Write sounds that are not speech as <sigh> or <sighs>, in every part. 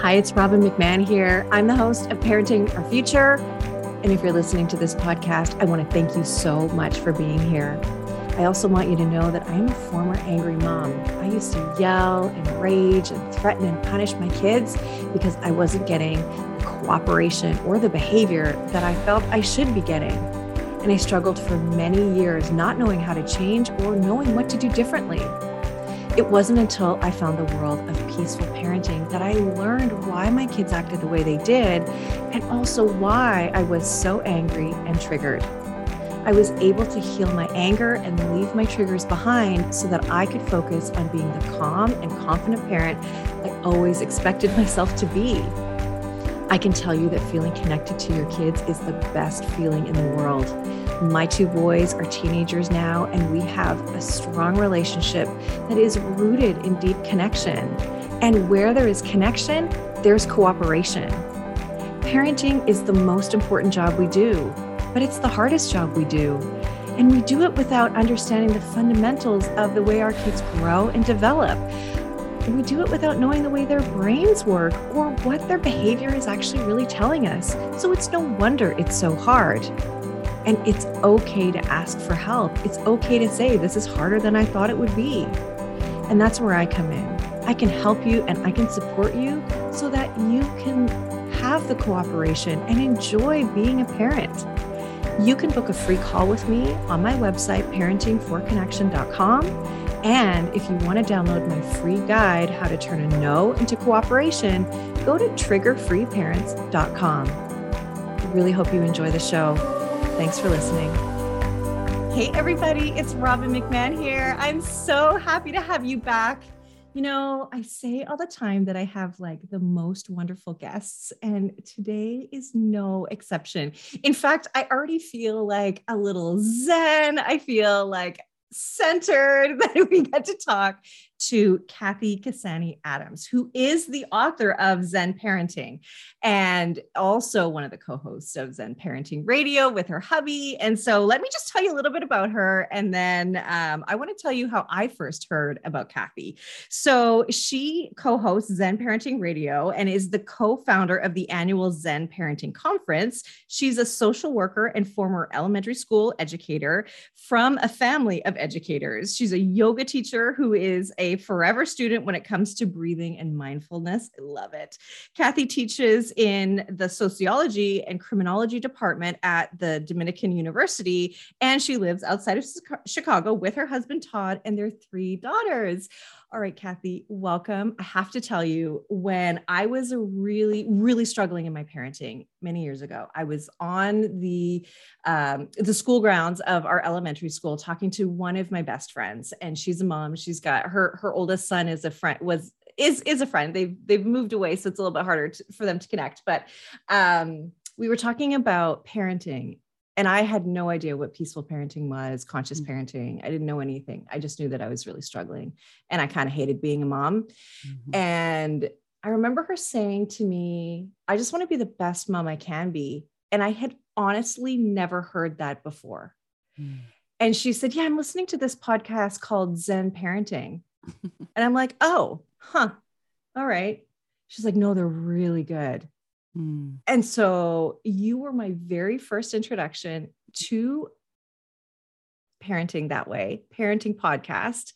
Hi, it's Robin McMahon here. I'm the host of Parenting Our Future. And if you're listening to this podcast, I want to thank you so much for being here. I also want you to know that I'm a former angry mom. I used to yell and rage and threaten and punish my kids because I wasn't getting the cooperation or the behavior that I felt I should be getting. And I struggled for many years not knowing how to change or knowing what to do differently. It wasn't until I found the world of peaceful parenting that I learned why my kids acted the way they did and also why I was so angry and triggered. I was able to heal my anger and leave my triggers behind so that I could focus on being the calm and confident parent I always expected <laughs> myself to be. I can tell you that feeling connected to your kids is the best feeling in the world. My two boys are teenagers now, and we have a strong relationship that is rooted in deep connection. And where there is connection, there's cooperation. Parenting is the most important job we do, but it's the hardest job we do. And we do it without understanding the fundamentals of the way our kids grow and develop. We do it without knowing the way their brains work or what their behavior is actually really telling us. So it's no wonder it's so hard. And it's okay to ask for help. It's okay to say, this is harder than I thought it would be. And that's where I come in. I can help you and I can support you so that you can have the cooperation and enjoy being a parent. You can book a free call with me on my website, parentingforconnection.com. And if you want to download my free guide, How to Turn a No into Cooperation, go to triggerfreeparents.com. I really hope you enjoy the show. Thanks for listening. Hey, everybody, it's Robin McMahon here. I'm so happy to have you back. You know, I say all the time that I have like the most wonderful guests, and today is no exception. In fact, I already feel like a little zen. I feel like centered <laughs> that we get to talk to Cathy Cassani Adams, who is the author of Zen Parenting and also one of the co hosts of Zen Parenting Radio with her hubby. And so let me just tell you a little bit about her. And then um, I want to tell you how I first heard about Cathy. So she co hosts Zen Parenting Radio and is the co founder of the annual Zen Parenting Conference. She's a social worker and former elementary school educator from a family of educators. She's a yoga teacher who is a forever student when it comes to breathing and mindfulness. I love it. Cathy teaches in the sociology and criminology department at the Dominican University, and she lives outside of Chicago with her husband, Todd, and their three daughters. All right, Cathy, welcome. I have to tell you, when I was really, really struggling in my parenting many years ago, I was on the um, the school grounds of our elementary school talking to one of my best friends, and she's a mom. She's got her her oldest son is a friend was is is a friend. They've they've moved away, so it's a little bit harder to, for them to connect. But um, we were talking about parenting and I had no idea what peaceful parenting was, conscious mm-hmm. parenting. I didn't know anything. I just knew that I was really struggling and I kind of hated being a mom. Mm-hmm. And I remember her saying to me, I just want to be the best mom I can be. And I had honestly never heard that before. Mm. And she said, Yeah, I'm listening to this podcast called Zen Parenting. <laughs> and I'm like, Oh, huh. All right. She's like, No, they're really good. Mm. And so you were my very first introduction to parenting that way, parenting podcast.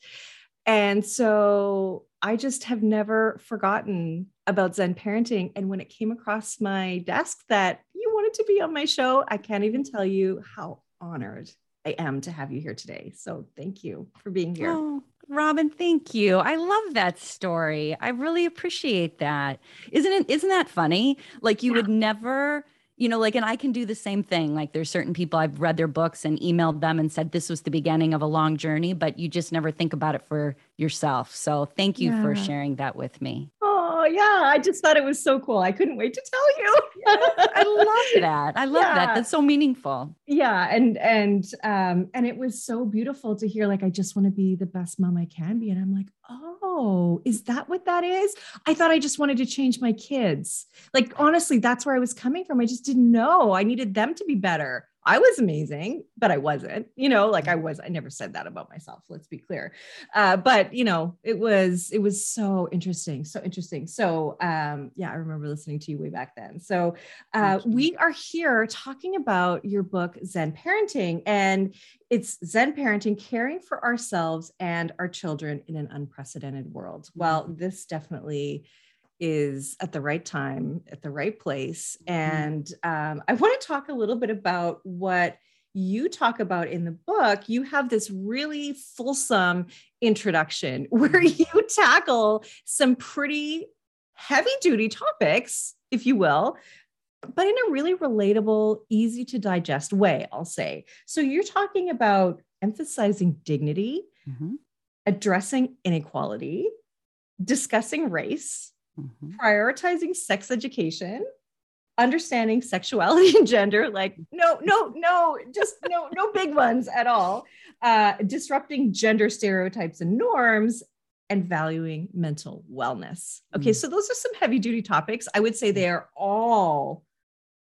And so I just have never forgotten about Zen parenting. And when it came across my desk that you wanted to be on my show, I can't even tell you how honored I am to have you here today. So thank you for being here. Oh, Robin, thank you. I love that story. I really appreciate that. Isn't it isn't that funny? Like you yeah. would never you know, like, and I can do the same thing. Like, there's certain people I've read their books and emailed them and said this was the beginning of a long journey, but you just never think about it for yourself. So, thank you yeah. for sharing that with me. Oh, yeah. I just thought it was so cool. I couldn't wait to tell you. yes, I love <laughs> that. I love yeah. that. That's so meaningful. Yeah. And, and, um, and it was so beautiful to hear, like, I just want to be the best mom I can be. And I'm like, oh, is that what that is? I thought I just wanted to change my kids. Like, honestly, that's where I was coming from. I just didn't know I needed them to be better. I was amazing, but I wasn't, you know, like I was, I never said that about myself. Let's be clear. Uh, but you know, it was, it was so interesting. So interesting. So um, yeah, I remember listening to you way back then. So uh, we are here talking about your book, Zen Parenting, and it's Zen Parenting, caring for ourselves and our children in an unprecedented world. Well, mm-hmm. this definitely is at the right time, at the right place. Mm-hmm. And um, I want to talk a little bit about what you talk about in the book. You have this really fulsome introduction where mm-hmm. you tackle some pretty heavy duty topics, if you will, but in a really relatable, easy to digest way, I'll say. So you're talking about emphasizing dignity, mm-hmm. addressing inequality, discussing race, mm-hmm. prioritizing sex education, understanding sexuality <laughs> and gender like no no no just no no big ones at all uh, disrupting gender stereotypes and norms and valuing mental wellness okay mm. so those are some heavy duty topics i would say they are all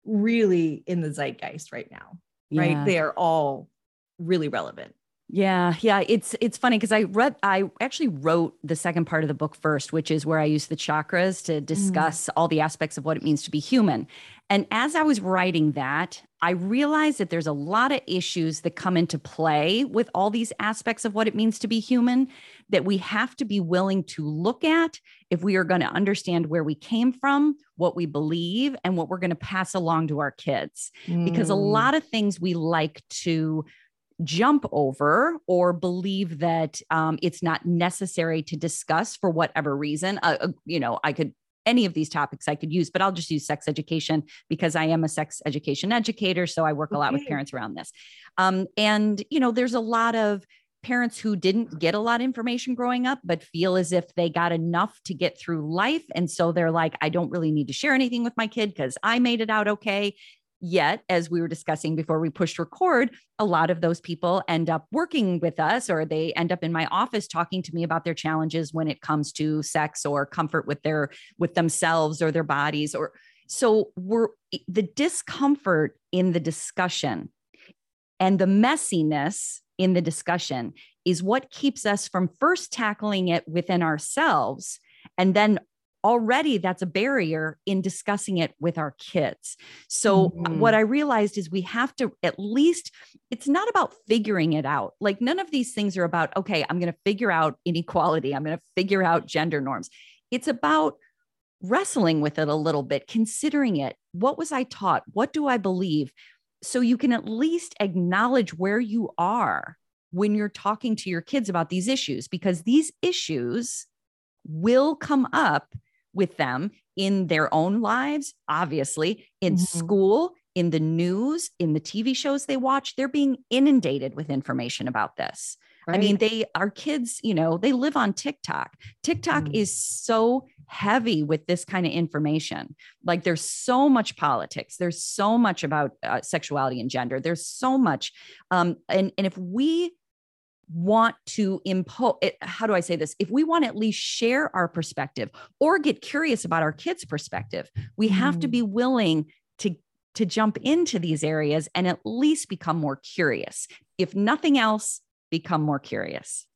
really in the zeitgeist right now yeah. right they are all really relevant yeah, yeah, it's it's funny because I read I actually wrote the second part of the book first, which is where I use the chakras to mm. discuss mm. all the aspects of what it means to be human. And as I was writing that, I realized that there's a lot of issues that come into play with all these aspects of what it means to be human that we have to be willing to look at if we are going to understand where we came from, what we believe, and what we're going to pass along to our kids. Mm. Because a mm. lot of things we like to jump over or believe that um, it's not necessary to discuss for whatever reason. Uh, uh, you know, I could any of these topics I could use, but I'll just use sex education because I am a sex education educator. So I work a lot with parents around this. Um, and, you know, there's a lot of parents who didn't get a lot of information growing up, but feel as if they got enough to get through life. And so they're like, I don't really need to share anything with my kid because I made it out okay. Yet, as we were discussing before we pushed record, a lot of those people end up working with us or they end up in my office talking to me about their challenges when it comes to sex or comfort with their with themselves or their bodies or so we're the discomfort in the discussion and the messiness in the discussion is what keeps us from first tackling it within ourselves and then already that's a barrier in discussing it with our kids. So, mm-hmm. what I realized is we have to at least, it's not about figuring it out. Like, none of these things are about, okay, I'm going to figure out inequality, I'm going to figure out gender norms. It's about wrestling with it a little bit, considering it. What was I taught? What do I believe? So, you can at least acknowledge where you are when you're talking to your kids about these issues, because these issues will come up with them in their own lives, obviously, in mm-hmm. school, in the news, in the TV shows they watch. They're being inundated with information about this. Right. I mean, they our kids, you know, they live on TikTok. TikTok mm. is so heavy with this kind of information. Like there's so much politics. There's so much about uh, sexuality and gender. There's so much, um, and and if we want to impose how do i say this? If we want to at least share our perspective or get curious about our kids perspective we have to be willing to to jump into these areas and at least become more curious. If nothing else become more curious.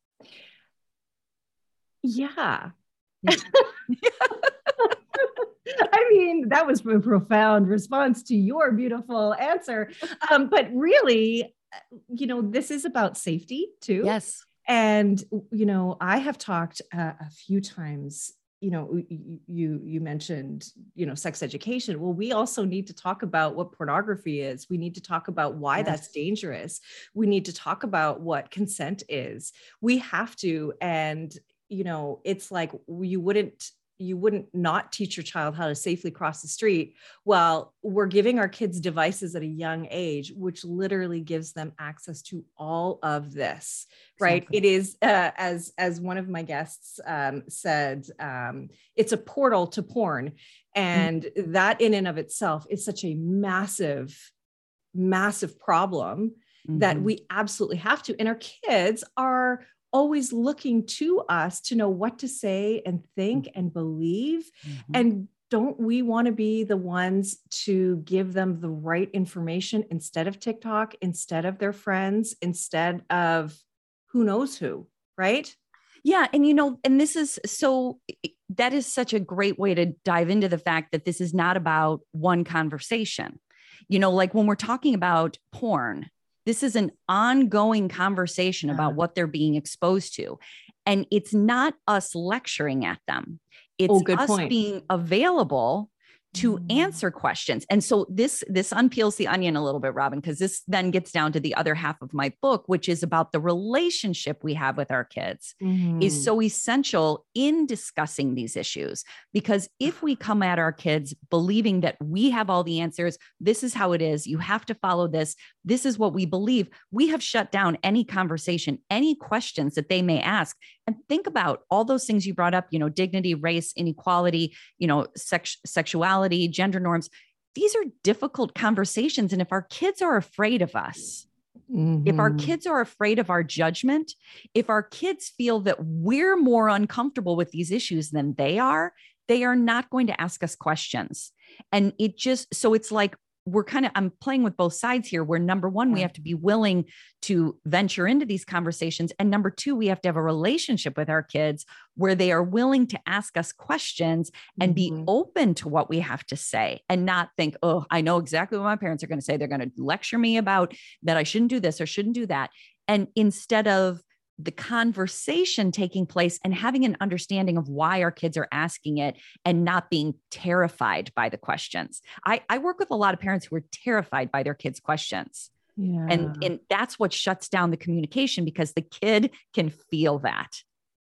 Yeah. <laughs> I mean, that was a profound response to your beautiful answer. Um, but really, you know, this is about safety too. Yes. And, you know, I have talked uh, a few times you know you you mentioned you know sex education well we also need to talk about what pornography is we need to talk about why yes. that's dangerous we need to talk about what consent is we have to and you know it's like you wouldn't you wouldn't not teach your child how to safely cross the street well we're giving our kids devices at a young age which literally gives them access to all of this right exactly. it is uh, as as one of my guests um, said um, it's a portal to porn and mm-hmm. that in and of itself is such a massive massive problem mm-hmm. that we absolutely have to and our kids are always looking to us to know what to say and think mm-hmm. and believe mm-hmm. and don't we want to be the ones to give them the right information instead of TikTok, instead of their friends, instead of who knows who, right? Yeah. And, you know, and this is so that is such a great way to dive into the fact that this is not about one conversation. You know, like when we're talking about porn, this is an ongoing conversation yeah. about what they're being exposed to. And it's not us lecturing at them. It's oh, us point. being available to mm. answer questions. And so this this unpeels the onion a little bit Robin because this then gets down to the other half of my book which is about the relationship we have with our kids mm. is so essential in discussing these issues because if we come at our kids believing that we have all the answers, this is how it is, you have to follow this, this is what we believe, we have shut down any conversation, any questions that they may ask and think about all those things you brought up, you know, dignity, race, inequality, you know, sex, sexuality, gender norms. These are difficult conversations. And if our kids are afraid of us, Mm-hmm. If our mm-hmm. kids are afraid of our judgment, if our kids feel that we're more uncomfortable with these issues than they are, they are not going to ask us questions. And it just, so it's like we're kind of i'm playing with both sides here where number one we have to be willing to venture into these conversations and number two we have to have a relationship with our kids where they are willing to ask us questions and mm-hmm. be open to what we have to say and not think oh i know exactly what my parents are going to say. They're going to lecture me about that i shouldn't do this or shouldn't do that. And instead of the conversation taking place and having an understanding of why our kids are asking it and not being terrified by the questions. I, I work with a lot of parents who are terrified by their kids' questions. Yeah. And, and that's what shuts down the communication because the kid can feel that.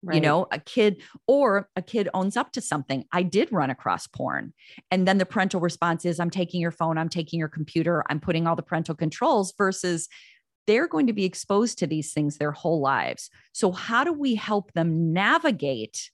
Right. You know, a kid or a kid owns up to something. I did run across porn. And then the parental response is I'm taking your phone, I'm taking your computer, I'm putting all the parental controls versus they're going to be exposed to these things their whole lives. So, how do we help them navigate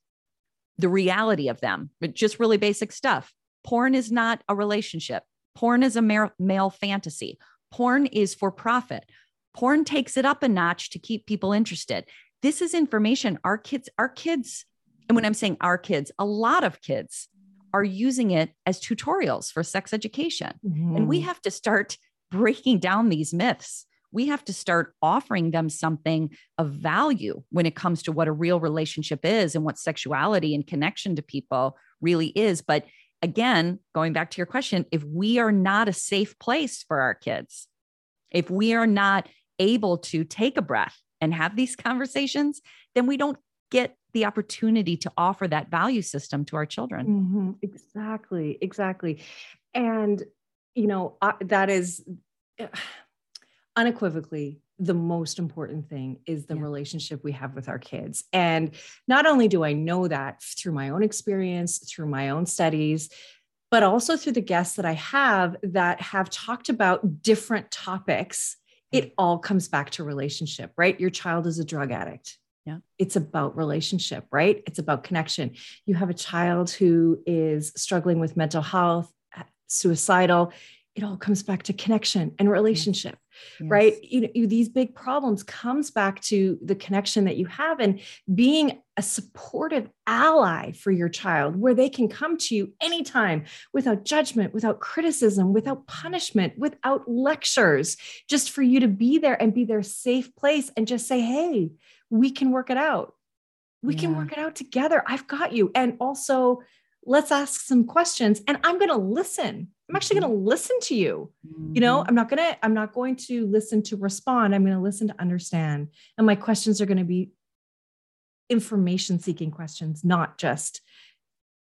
the reality of them? But just really basic stuff. Porn is not a relationship, porn is a male, fantasy, porn is for profit. Porn takes it up a notch to keep people interested. This is information our kids, our kids, and when I'm saying our kids, a lot of kids are using it as tutorials for sex education. Mm-hmm. And we mm-hmm. have to start <laughs> breaking down these myths we have to start offering them something of value when it comes to what a real relationship is and what sexuality and connection to people really is. But again, going back to your question, if we are not a safe place for our kids, if we are not able to take a breath and have these <laughs> conversations, then we don't get the opportunity to offer that value system to our children. Mm-hmm. Exactly, exactly. And, you know, uh, that is unequivocally the most important thing is the yeah. relationship we have with our kids. And not only do I know that through my own experience, through my own studies, but also through the guests that I have that have talked about different topics, it mm. all comes back to relationship, right? Your child is a drug addict. Yeah. It's about relationship, right? It's about connection. You have a child who is struggling with mental health, suicidal. It all comes back to connection and relationship yes. right? You know you, these big problems comes back to the connection that you have and being a supportive ally for your child where they can come to you anytime without judgment without criticism without punishment without lectures just for you to be there and be their safe place and just say hey we can work it out. We yeah. can work it out together. I've got you. And also let's ask some questions and i'm going to listen i'm actually going to mm-hmm. listen to you you know mm-hmm. i'm not going to i'm not going to listen to respond i'm going to listen to understand and my questions are going to be information seeking questions not just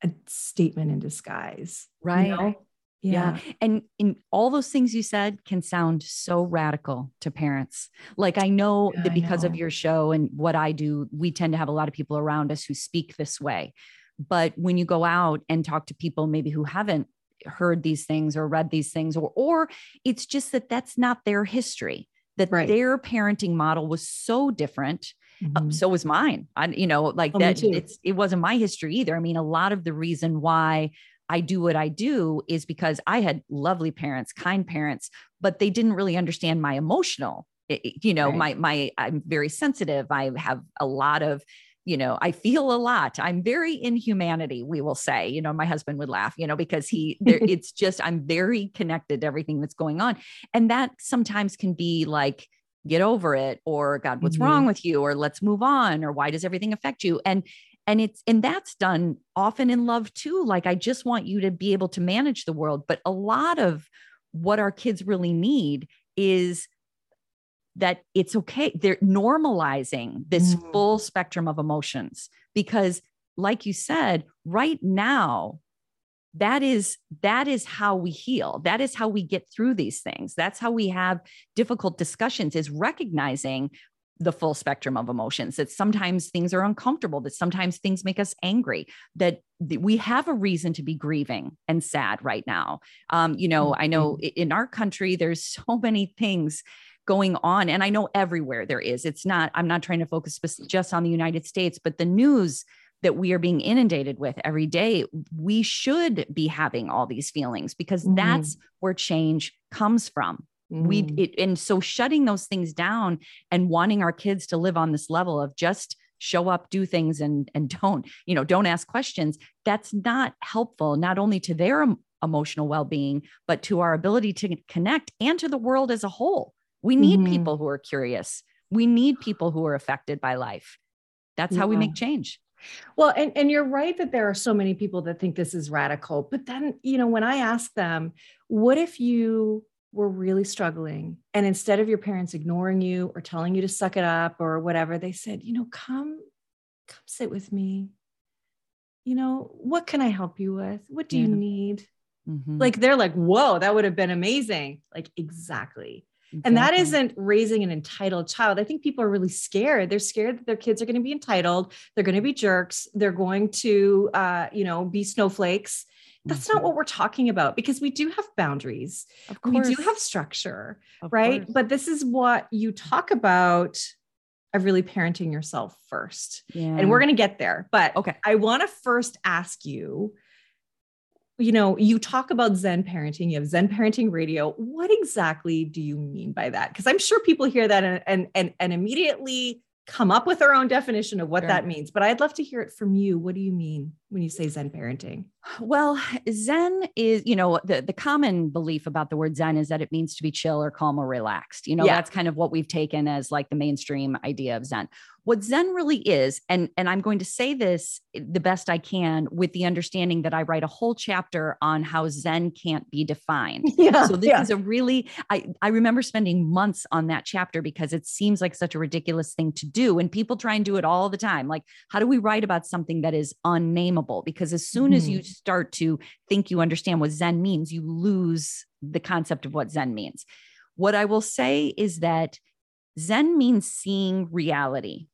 a statement in disguise right you know? yeah. yeah. And in all those things you said can sound so radical to parents. Like I know yeah, that because know. of your show and what I do, we tend to have a lot of people around us who speak this way. But when you go out and talk to people maybe who haven't heard these things or read these things or or it's just that that's not their history that right. their parenting model was so different uh, mm-hmm. so was mine I, you know like oh, that it's it wasn't my history either i mean a lot of the reason why I do what I do is because I had lovely parents, kind parents, but they didn't really understand my emotional. you know, right. my my I'm very sensitive. I have a lot of you know, I feel a lot. I'm very in humanity, we will say. You know, my husband would laugh, you know, because he, there, <laughs> it's just, I'm very connected to everything that's going on. And that sometimes can be like, get over it, or God, what's mm-hmm. wrong with you, or let's move on, or why does everything affect you? And, and it's, and that's done often in love too. Like, I just want you to be able to manage the world. But a lot of what our kids really need is that it's okay. They're normalizing this mm. full spectrum of emotions because, like you said, right now, that is that is how we heal that is how we get through these things that's how we have difficult discussions is recognizing the full spectrum of emotions that sometimes things are uncomfortable that sometimes things make us angry that we have a reason to be grieving and sad right now um, you know i know mm-hmm. in our country there's <laughs> so many things going on and i know everywhere there is it's not i'm not trying to focus just on the united states but the news that we are being inundated with every day we should be having all these feelings because mm-hmm. that's where change comes from mm-hmm. we it, and so shutting those things down and wanting our kids to live on this level of just show up do things and and <laughs> don't you know don't ask questions that's not helpful not only to their emotional well-being but to our ability to connect and to the world as a whole we need mm-hmm. people who are curious. We need people who are affected by life. That's yeah. how we make change. Well, and, and you're right that there are so many people that think this is radical. But then, you know, when I ask them, what if you were really struggling and instead of your parents ignoring you or telling you to suck it up or whatever, they said, you know, come, come sit with me. You know, what can I help you with? What do yeah. you need? Mm-hmm. Like they're like, whoa, that would have been amazing. Like, exactly. Exactly. And that isn't raising an entitled child. I think people are really scared. They're scared that their kids are going to be entitled. They're going to be jerks. They're going to, uh, you know, be snowflakes. That's mm-hmm. not what we're talking about because we do have boundaries. We do have structure, of right? Course. But this is what you talk about of really parenting yourself first. Yeah. And we're going to get there. But okay, I want to first ask you you know, you talk about Zen parenting, you have Zen parenting radio. What exactly do you mean by that? Because I'm sure people hear that and, and, and, and immediately come up with their own definition of what sure. that means. But I'd love to hear it from you. What do you mean when you say Zen parenting? Well, Zen is, you know, the, the common belief about the word Zen is that it means to be chill or calm or relaxed. You know, yeah. that's kind of what we've taken as like the mainstream idea of Zen what zen really is and and i'm going to say this the best i can with the understanding that i write a whole chapter on how zen can't be defined <laughs> yeah, so this yeah. is a really i i remember spending months on that chapter because it seems like such a ridiculous thing to do and people try and do it all the time like how do we write about something that is unnameable because as soon mm. as you mm-hmm. start to think you understand what zen means you lose the concept of what zen means what i will say is that Zen means seeing reality.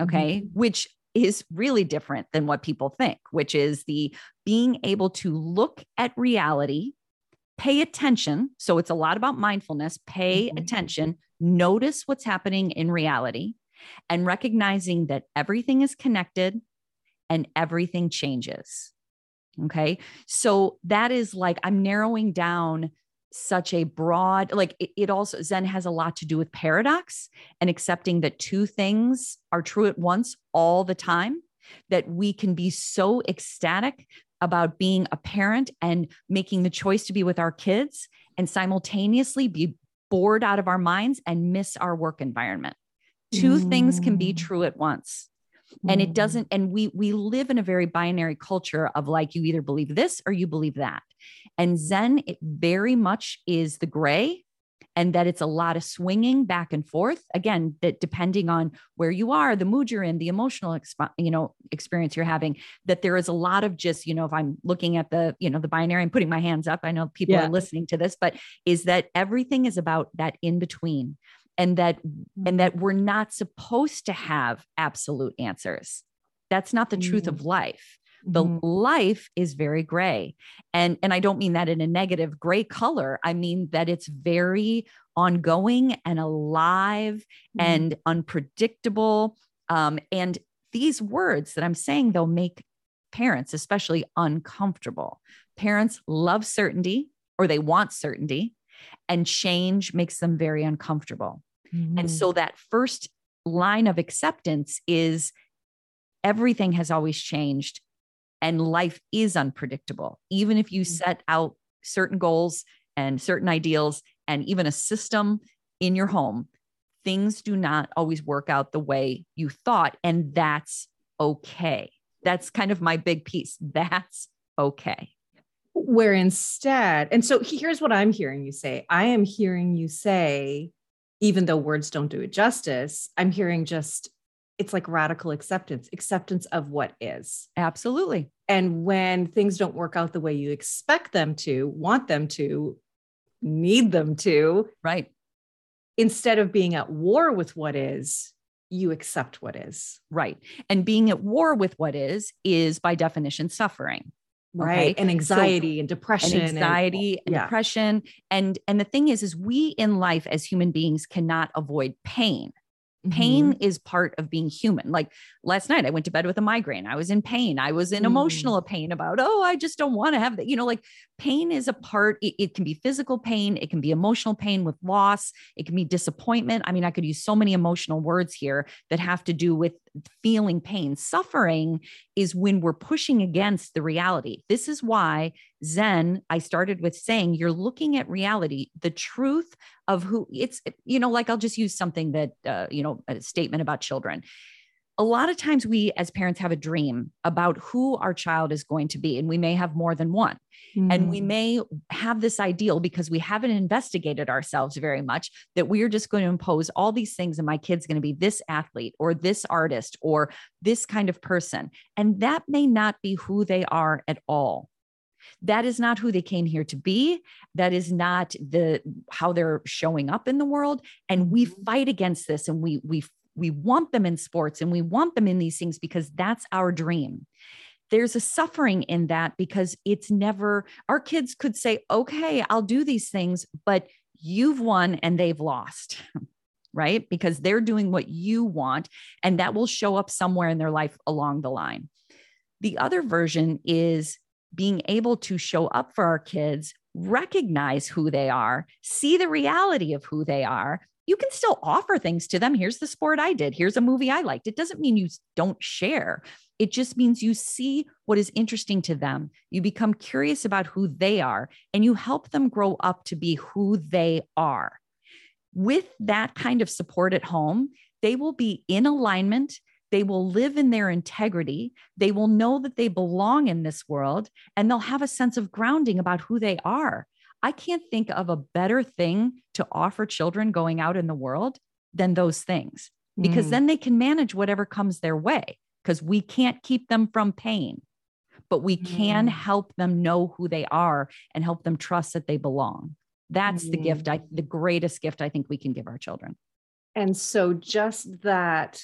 Okay. Mm-hmm. Which is really different than what people think, which is the being able to look at reality, pay attention. So it's a lot about mindfulness, pay mm-hmm. attention, notice what's happening in reality, and recognizing that everything is connected and everything changes. Okay. So that is like I'm narrowing down such a broad like it, it, also zen has a lot to do with paradox and accepting that two things are true at once all the time that we can be so ecstatic about being a parent and making the choice to be with our kids and simultaneously be bored out of our minds and miss our work environment two mm. things can be mm. true at once and it mm. doesn't and we we live in a very binary culture of like you either believe this or you believe that and Zen, it very much is the gray and that it's a lot of swinging back and forth again that depending on where you are the mood you're in the emotional exp- you know experience you're having that there is a lot of just you know if i'm looking at the you know the binary and putting my hands up i know people yeah. are listening to this but is that everything is about that in between and that and that we're not supposed to have absolute answers that's not the mm. truth of life the mm-hmm. life is very gray and and i don't mean that in a negative gray color i mean that it's very ongoing and alive mm-hmm. and unpredictable um, and these words that i'm saying they'll make parents especially uncomfortable parents love certainty or they want certainty and change makes them very uncomfortable mm-hmm. and so that first line of acceptance is everything has always changed and life is unpredictable. Even if you Mm. set out certain goals and certain ideals and even a system in your home, things do not always work out the way you thought. And that's okay. That's kind of my big piece. That's okay. Where instead, and so here's what I'm hearing you say. I am hearing you say, even though words don't do it justice, I'm hearing just it's like radical acceptance, acceptance of what is. Absolutely. And when things don't work out the way you expect them to, want them to, need them to, Right. instead of being at war with what is, you accept what is. Right. And being at war with what is, is by definition suffering. Right. Okay. And anxiety and depression. and anxiety and, yeah. depression and and the thing is is we in life as human beings cannot avoid pain pain Mhm. is part of being human like last night i went to bed with a migraine i was in pain i was in Mm. emotional pain about oh i just don't want to have that you know like pain is a part it, it can be physical pain it can be emotional pain with loss it can be disappointment i mean i could use so many emotional words here that have to do with feeling pain. Suffering is when we're pushing against the reality. This is why zen i started with saying you're looking at reality. The truth of who it's you know like i'll just use something that uh, you know a statement about children a lot of times we as parents have a dream about who our child is going to be and we may have more than one. And we Mm. may have this ideal because we haven't investigated ourselves very much that we are just going to impose all these things and my kid's going to be this athlete or this artist or this kind of person. And that may not be who they are at all. That is not who they came here to be. That is not the how they're showing up in the world. And we Mhm. fight against this and we we we want them in sports and we want them in these things because that's our dream. There's a suffering in that because it's never our kids could say okay i'll do these things but you've won and they've lost <laughs> right? Because they're doing what you want and that will show up somewhere in their life along the line. The other version is being able to show up for our kids recognize who they are see the reality of who they are you can still offer things to them here's the sport i did here's a movie i liked it doesn't mean you don't share it just means you see what is interesting to them. You become curious about who they are and you help them grow up to be who they are. With that kind of support at home, they will be in alignment. They will live in their integrity. They will know that they belong in this world and they'll have a sense of grounding about who they are. I can't think of a better thing to offer children going out in the world than those things because Mm. then they can manage whatever comes their way because we can't keep them from pain, but we can Mm. help them know who they are and help them trust that they belong. That's the gift, I, the greatest gift I think we can give our children. And so just that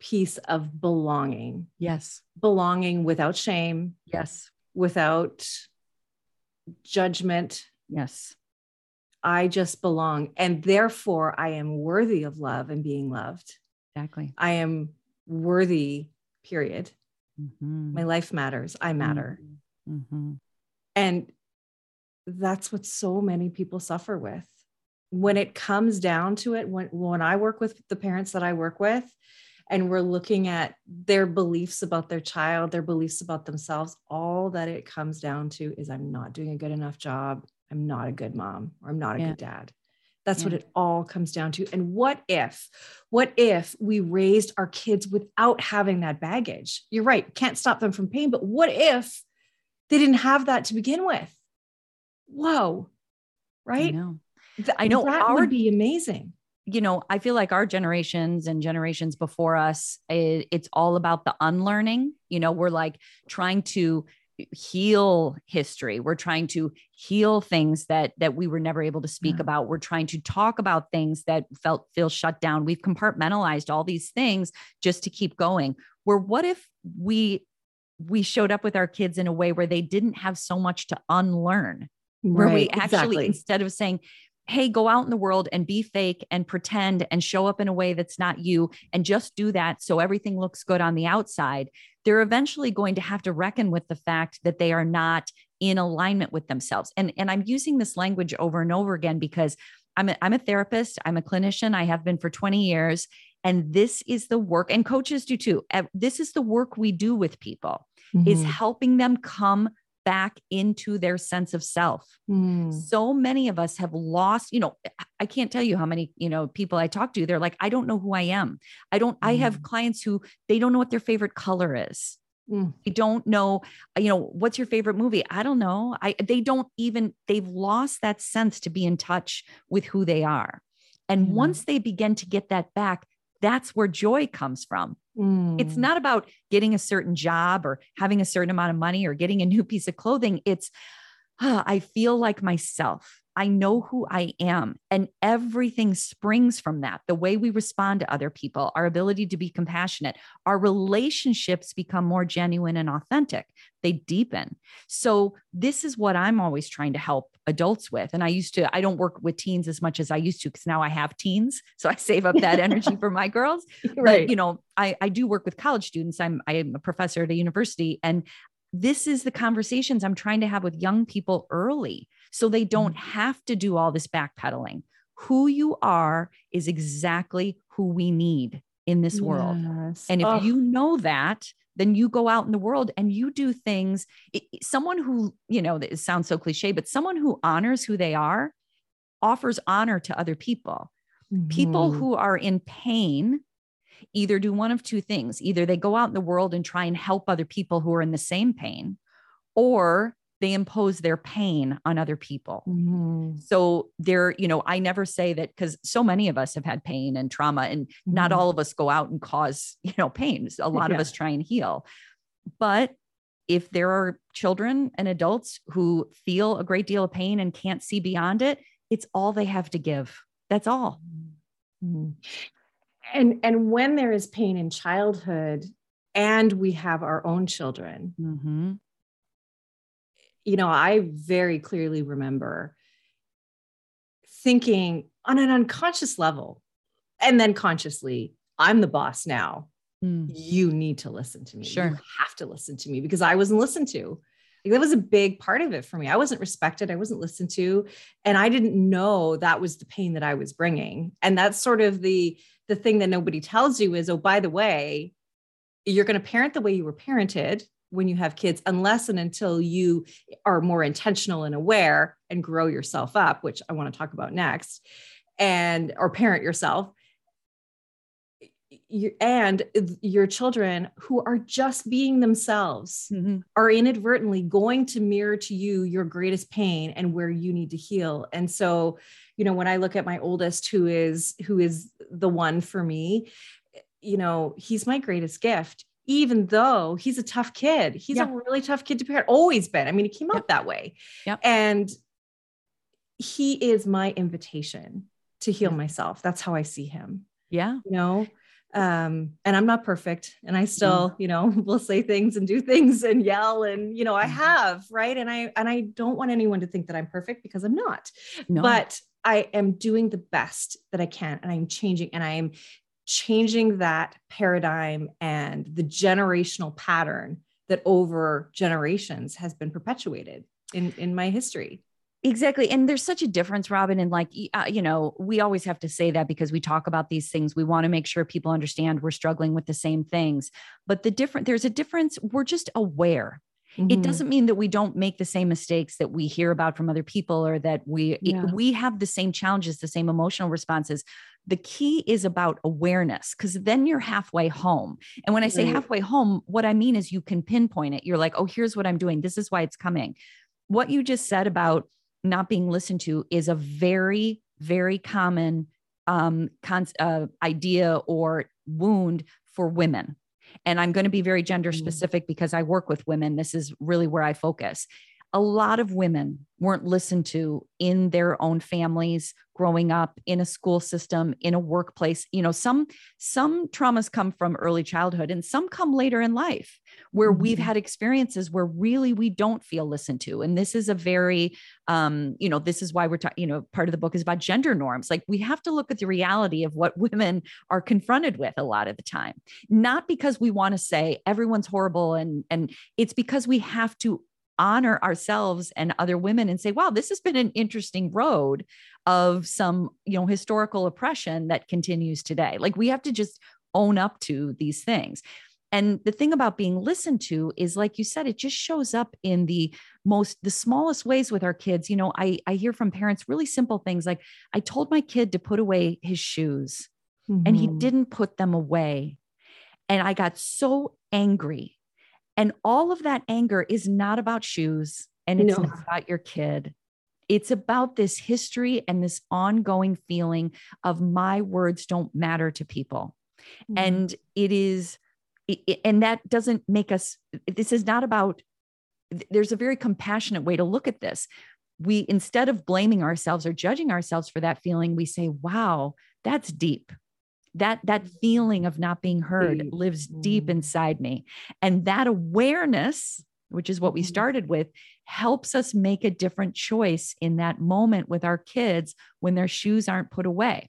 piece of belonging, Yes. belonging without shame, Yes. without judgment. Yes. I just belong. And therefore, I am worthy of love and being loved. Exactly. I am worthy, period. Mhm. My life matters. I matter. Mhm. And that's what so many people suffer with. When it comes down to it, when, when I work with the parents that I work with, and we're looking at their beliefs about their child, their beliefs about themselves, all that it comes down to is I'm not doing a good enough job. I'm not a good mom, or I'm not a Yeah. good dad. That's what it all comes down to. And what if, what if we raised our kids without having that baggage? You're right, can't stop them from pain, but what if they didn't have that to begin with? Whoa, I right? know. Th- I know that our- would be amazing. you know, I feel like our generations and generations before us, it, it's all about the unlearning. You know, we're like trying to heal history. We're trying to heal things that that we were never able to speak Yeah. about. We're trying to talk about things that felt feel shut down. We've compartmentalized all these things just to keep going. Where what if we we showed up with our kids in a way where they didn't have so much to unlearn? where we actually exactly. instead of saying hey go out in the world and be fake and pretend and show up in a way that's not you and just do that so everything looks good on the outside they're eventually going to have to reckon with the fact that they are not in alignment with themselves and and i'm using this language over and over again because I'm a, I'm a therapist, I'm a clinician, I have been for 20 years. And this is the work, and coaches do too. This is the work we do with people, mm-hmm. is helping them come back into their sense of self. Mm. So many of us have lost, you know, I can't tell you how many, you know, people I talk to, they're like, I don't know who I am. I don't, mm. I have mm. clients who they don't know what their favorite color is. Mm. They don't know, you know, what's your favorite movie? I don't know. I they don't even they've lost that sense to be in touch with who they are. And once they begin to get that back, that's where joy comes from. Mm. It's not about getting a certain job or having a certain amount of money or getting a new <laughs> piece of clothing. It's, oh, I feel like myself. I know who I am. And everything springs from that. The way we respond to other people, our ability to be compassionate, our relationships become more genuine and authentic. They deepen. So, this is what I'm always trying to help adults with. And I used to, I don't work with teens as much as I used to because now I have teens. <laughs> So I save up that energy <laughs> for my girls. Right. But, you know, I, I do work with college students. I'm, I'm a professor at a university. And this is the conversations I'm trying to have with young people early so they don't mm-hmm. have to do all this backpedaling. Who you are is exactly who we need in this yes. world. And if oh. you know that, then you go out in the world and you do things. Someone who, you know, it sounds so cliche, but someone who honors who they are offers honor to other people. Mm-hmm. People who are in pain either do one of two things either they go out in the world and try and help other people who are in the same pain, or they impose their pain on other people. Mm-hmm. So they're, you know, I never say that because so many of us have had pain and trauma, and mm-hmm. not all of us go out and cause, <laughs> you know, pain. A lot yeah. of us try and heal. But if there are children and adults who feel a great deal of pain and can't see beyond it, it's all they have to give. That's all. Mm-hmm. And and when there is pain in childhood and we have our own children, mm-hmm you know, I very clearly remember thinking on an unconscious level and then consciously, I'm the boss now. Mm. You need to listen to me. Sure. You have to listen to me because I wasn't listened to. Like, that was a big part of it for me. I wasn't respected. I wasn't listened to, and I didn't know that was the pain that I was bringing. And that's sort of the the thing that nobody tells you is, oh, by the way, you're going to parent the way you were parented when you have kids unless and until you are more intentional and aware and grow yourself up which i want to talk about next and or parent yourself you, and your children who are just being themselves mm-hmm. are inadvertently going to mirror to you your greatest pain and where you need to heal and so you know when i look at my oldest who is who is the one for me you know he's my greatest gift even though he's a tough kid. He's yeah. a really tough kid to parent, always been. I mean, he came out that way. Yeah. And he is my invitation to heal yeah. myself. That's how I see him. Yeah. You know, um, and I'm not perfect. And I still, mm. you know, <laughs> will say things and do things and yell. And, you know, I mm-hmm. have, right. And I and I don't want anyone to think that I'm perfect because I'm not. No. But I am doing the best that I can and I'm changing and I am changing that paradigm and the generational pattern that over generations has been perpetuated in in my history. Exactly. And there's such a difference robin and like uh, you know we always have to say that because we talk about these things. We want to make sure people understand we're struggling with the same things. But the different there's a difference. We're just aware Mm-hmm. It doesn't mean that we don't make the same mistakes that we hear about from other people or that we yeah. we have the same challenges, the same emotional responses. The key is about awareness because then you're halfway home. And when I say halfway home, what I mean is you can pinpoint it. You're like, oh, here's what I'm doing. This is why it's coming. What you just said about not being listened to is a very, very common um, con- uh, idea or wound for women and I'm going to be very gender mm. specific because I work with women. This is really where I focus. A lot of women weren't listened to in their own families growing up in a school system in a workplace. You know some some traumas come from early childhood and some come later in life where mm-hmm. we've had experiences where really we don't feel listened to. And this is a very um you know this is why we're talking you know part of the book is about gender norms. Like we have to look at the reality of what <laughs> women are confronted with a lot of the time. Not because we want to say everyone's horrible and and it's because we have to honor ourselves and other women and say, wow, this has been an interesting road of some, you know, historical oppression that continues today. Like we have to just own up to these things. And the thing about being listened to is, like you said, it just shows up in the most, the smallest ways with our kids. You know, I, I hear from parents really simple things like, I told my kid to put away his shoes mm-hmm. and he mm-hmm. didn't put them away. And I got so angry. And all of that anger is not about shoes and it's no. not about your kid. It's about this history and this ongoing feeling of my words don't matter to people. Mm-hmm. And it is and that doesn't make us this is not about there's a very compassionate way to look at this we instead of blaming ourselves or judging ourselves for that feeling we say wow that's deep that that feeling of not being heard deep. lives deep mm. inside me and that awareness which is what we mm-hmm. started with helps us make a different choice in that moment with our kids when their shoes aren't put away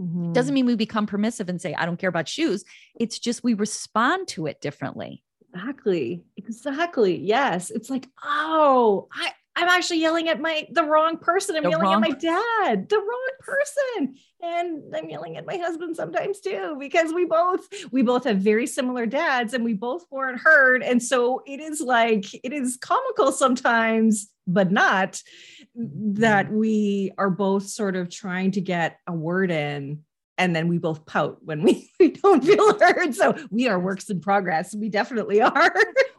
Mm-hmm. Doesn't mean we become permissive and say, I don't care about shoes. It's just we respond to it differently. Exactly. Exactly. Yes. It's like, oh, I, I'm actually yelling at my the wrong person. I'm the yelling wrong... at my dad, the wrong person. And I'm yelling at my husband sometimes too, because we both we both have very similar dads and we both weren't heard. And so it is like it is comical sometimes, but not that mm-hmm. we are both sort of trying to get a word in and then we both pout when we, <laughs> we don't feel <laughs> heard. So we are works in progress. We definitely <laughs> are.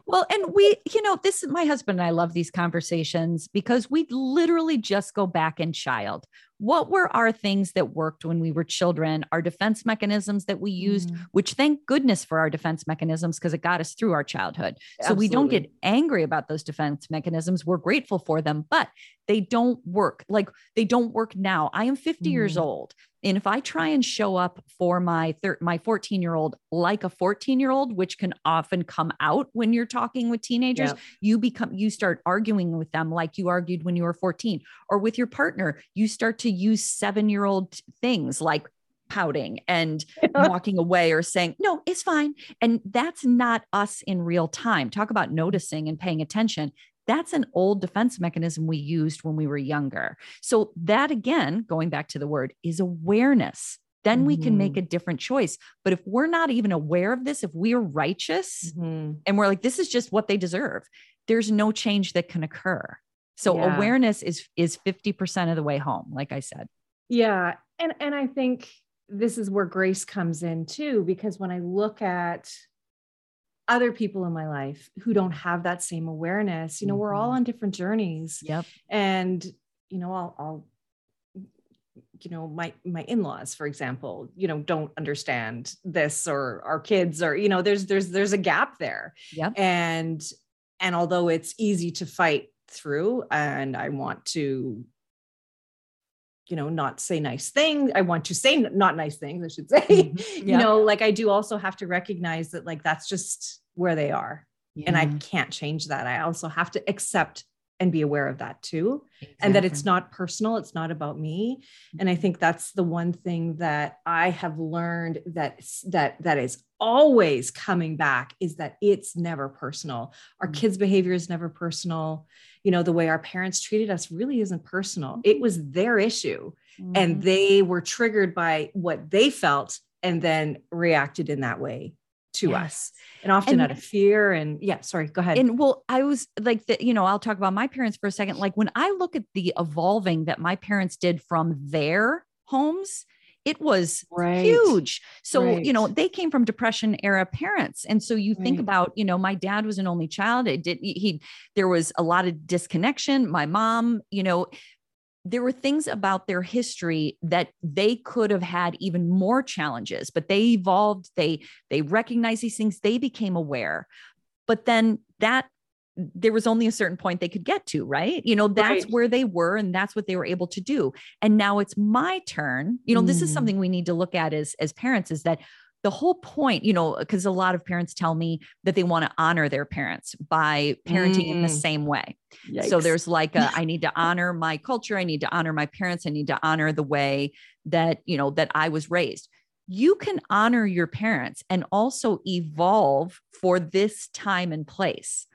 well, and we, you know, this my husband and I love these conversations because we literally just go back in child what were our things that worked when we were children, our defense mechanisms that we used, mm. which thank goodness for our defense mechanisms because it got us through our childhood. Absolutely. So we don't get angry about those defense mechanisms. We're grateful for them, but they don't work. Like they don't work now. I am 50 mm. years old. And if I try and show up for my thir- my 14 year old like a 14 year old, which can often come out when you're talking with teenagers, yeah. you become you start arguing with them like you argued when you were 14, or with your partner, you start to use seven year old things like pouting and <laughs> walking away or saying, no, it's fine. And that's not us in real time. Talk about noticing and paying attention. That's an old defense mechanism we used when we were younger. So, that again, going back to the word, is awareness. Then mm-hmm. we can make mm-hmm. a different choice. But if we're not even aware of this, if we're righteous mm-hmm. and we're like, this is just what they deserve, there's no change that can occur. So yeah. awareness is is 50% of the way home, like I said. Yeah. And and I think this is where grace comes in too, because when I look at other people in my life who don't have that same awareness, you know, mm-hmm. we're all mm-hmm. on different journeys. Yep. And, you know, I'll, I'll you know my my in-laws for example you know don't understand this or our kids or you know there's there's there's a gap there yeah and and although it's easy to fight through and I want to you know not say nice things i want to say not nice things i should say mm-hmm. yeah. <laughs> you know like i do also have to recognize that like that's just where they are. Yeah. and i can't change that. I also have to accept and be aware of that too. Exactly. and that it's not personal it's not about me. And i think that's the one thing that i have learned that that that is always coming back is that it's never personal. Our mm-hmm. kids behavior is never personal. You know the way our parents treated us really isn't personal. It was their issue. Mm-hmm. and they were triggered by what they felt and then reacted in that way to yes. us and often and, out of fear and yeah sorry go ahead and well i was like the, you know i'll talk about my parents for a second like when i look at the evolving that my parents did from their homes it was right. huge so right. you know they came from depression era parents and so you think right. about you know my dad was an only child it did he there was a lot of disconnection my mom you know there were things about their history that they could have had even more challenges but they evolved they they recognized these things they became aware but then that there was only a certain point they could get to right you know that's right. where they were and that's what they were able to do and now it's my turn you know mm. this is mm. something we need to look at as as parents is that the whole point, you know, because a lot of parents tell me that they want to honor their parents by parenting mm. in the mm. same way. Yikes. So there's like a, I need to <laughs> honor my culture. I need to honor my parents. I need to honor the way that, you know, that I was raised. You can honor your parents and also evolve for this time and place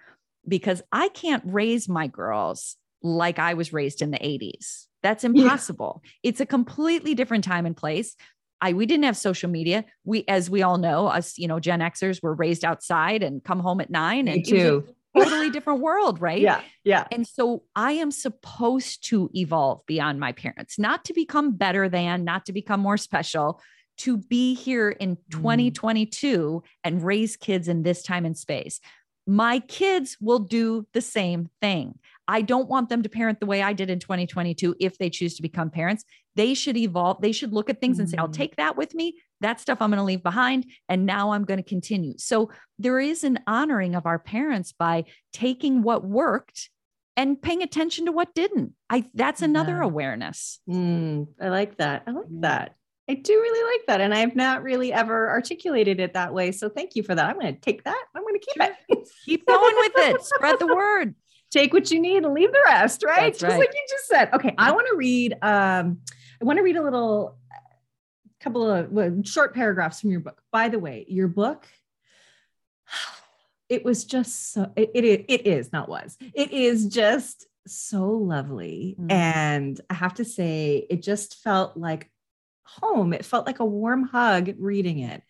because I can't raise my girls like I was raised in the 80s. That's impossible. Yeah. It's a completely different time and place. I we didn't have social media. We, as we all know, us, you know, Gen Xers were raised outside and come home at nine. Me and too. totally different world, right? Yeah. Yeah. And so I am supposed to evolve beyond my parents, not to become better than, not to become more special, to be here in 2022 mm. and raise kids in this time and space. My kids will do the same thing. I don't want them to parent the way I did in 2022 if they choose to become parents. They should evolve. They should look at things mm. and say, I'll mm. take that with me. That stuff I'm going to leave behind. And now I'm going to continue. So there is an honoring of our parents by taking what worked and paying attention to what didn't. I that's another yeah. awareness. Mm, I like that. I like that. I do really like that. And I've not really ever articulated it that way. So thank you for that. I'm going to take that. I'm going to keep it. <laughs> keep going with it. Spread the <laughs> word. Take what you need and leave the rest, right? That's just right. like you just said. Okay. I want to read, um, I want to read a little couple of well, short paragraphs from your book. By the way, your book, <sighs> it was just so, it, it, it is, not was, it is just so lovely. Mm. And I have to say, it just felt like home. It felt like a warm hug reading it.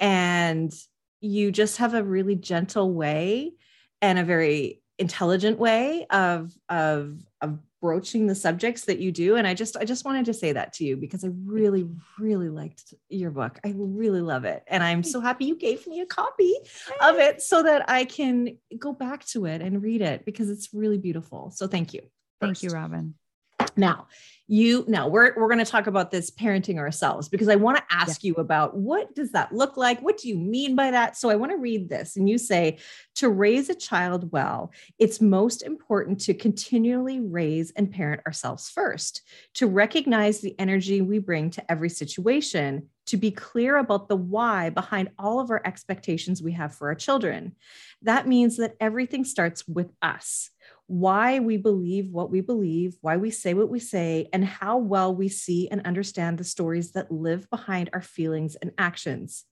And you just have a really gentle way and a very intelligent way of of of broaching the subjects that you do. And i just i just wanted to say that to you because i really really liked your book. I really love it. And i'm so happy you gave me a copy of it so that i can go back to it and read it because it's really beautiful. So thank you. Thank you robin now, you now we're we're going to talk about this parenting ourselves because I want to ask yeah. you about what does that look like? What do you mean by that? So I want to read this and you say to raise a child well, it's most important to continually raise and parent ourselves first, to recognize the energy we bring to every situation, to be clear about the why behind all of our expectations we have for our children. That means that everything starts with us why we believe what we believe, why we say what we say, and how well we see and understand the stories that live behind our feelings and actions.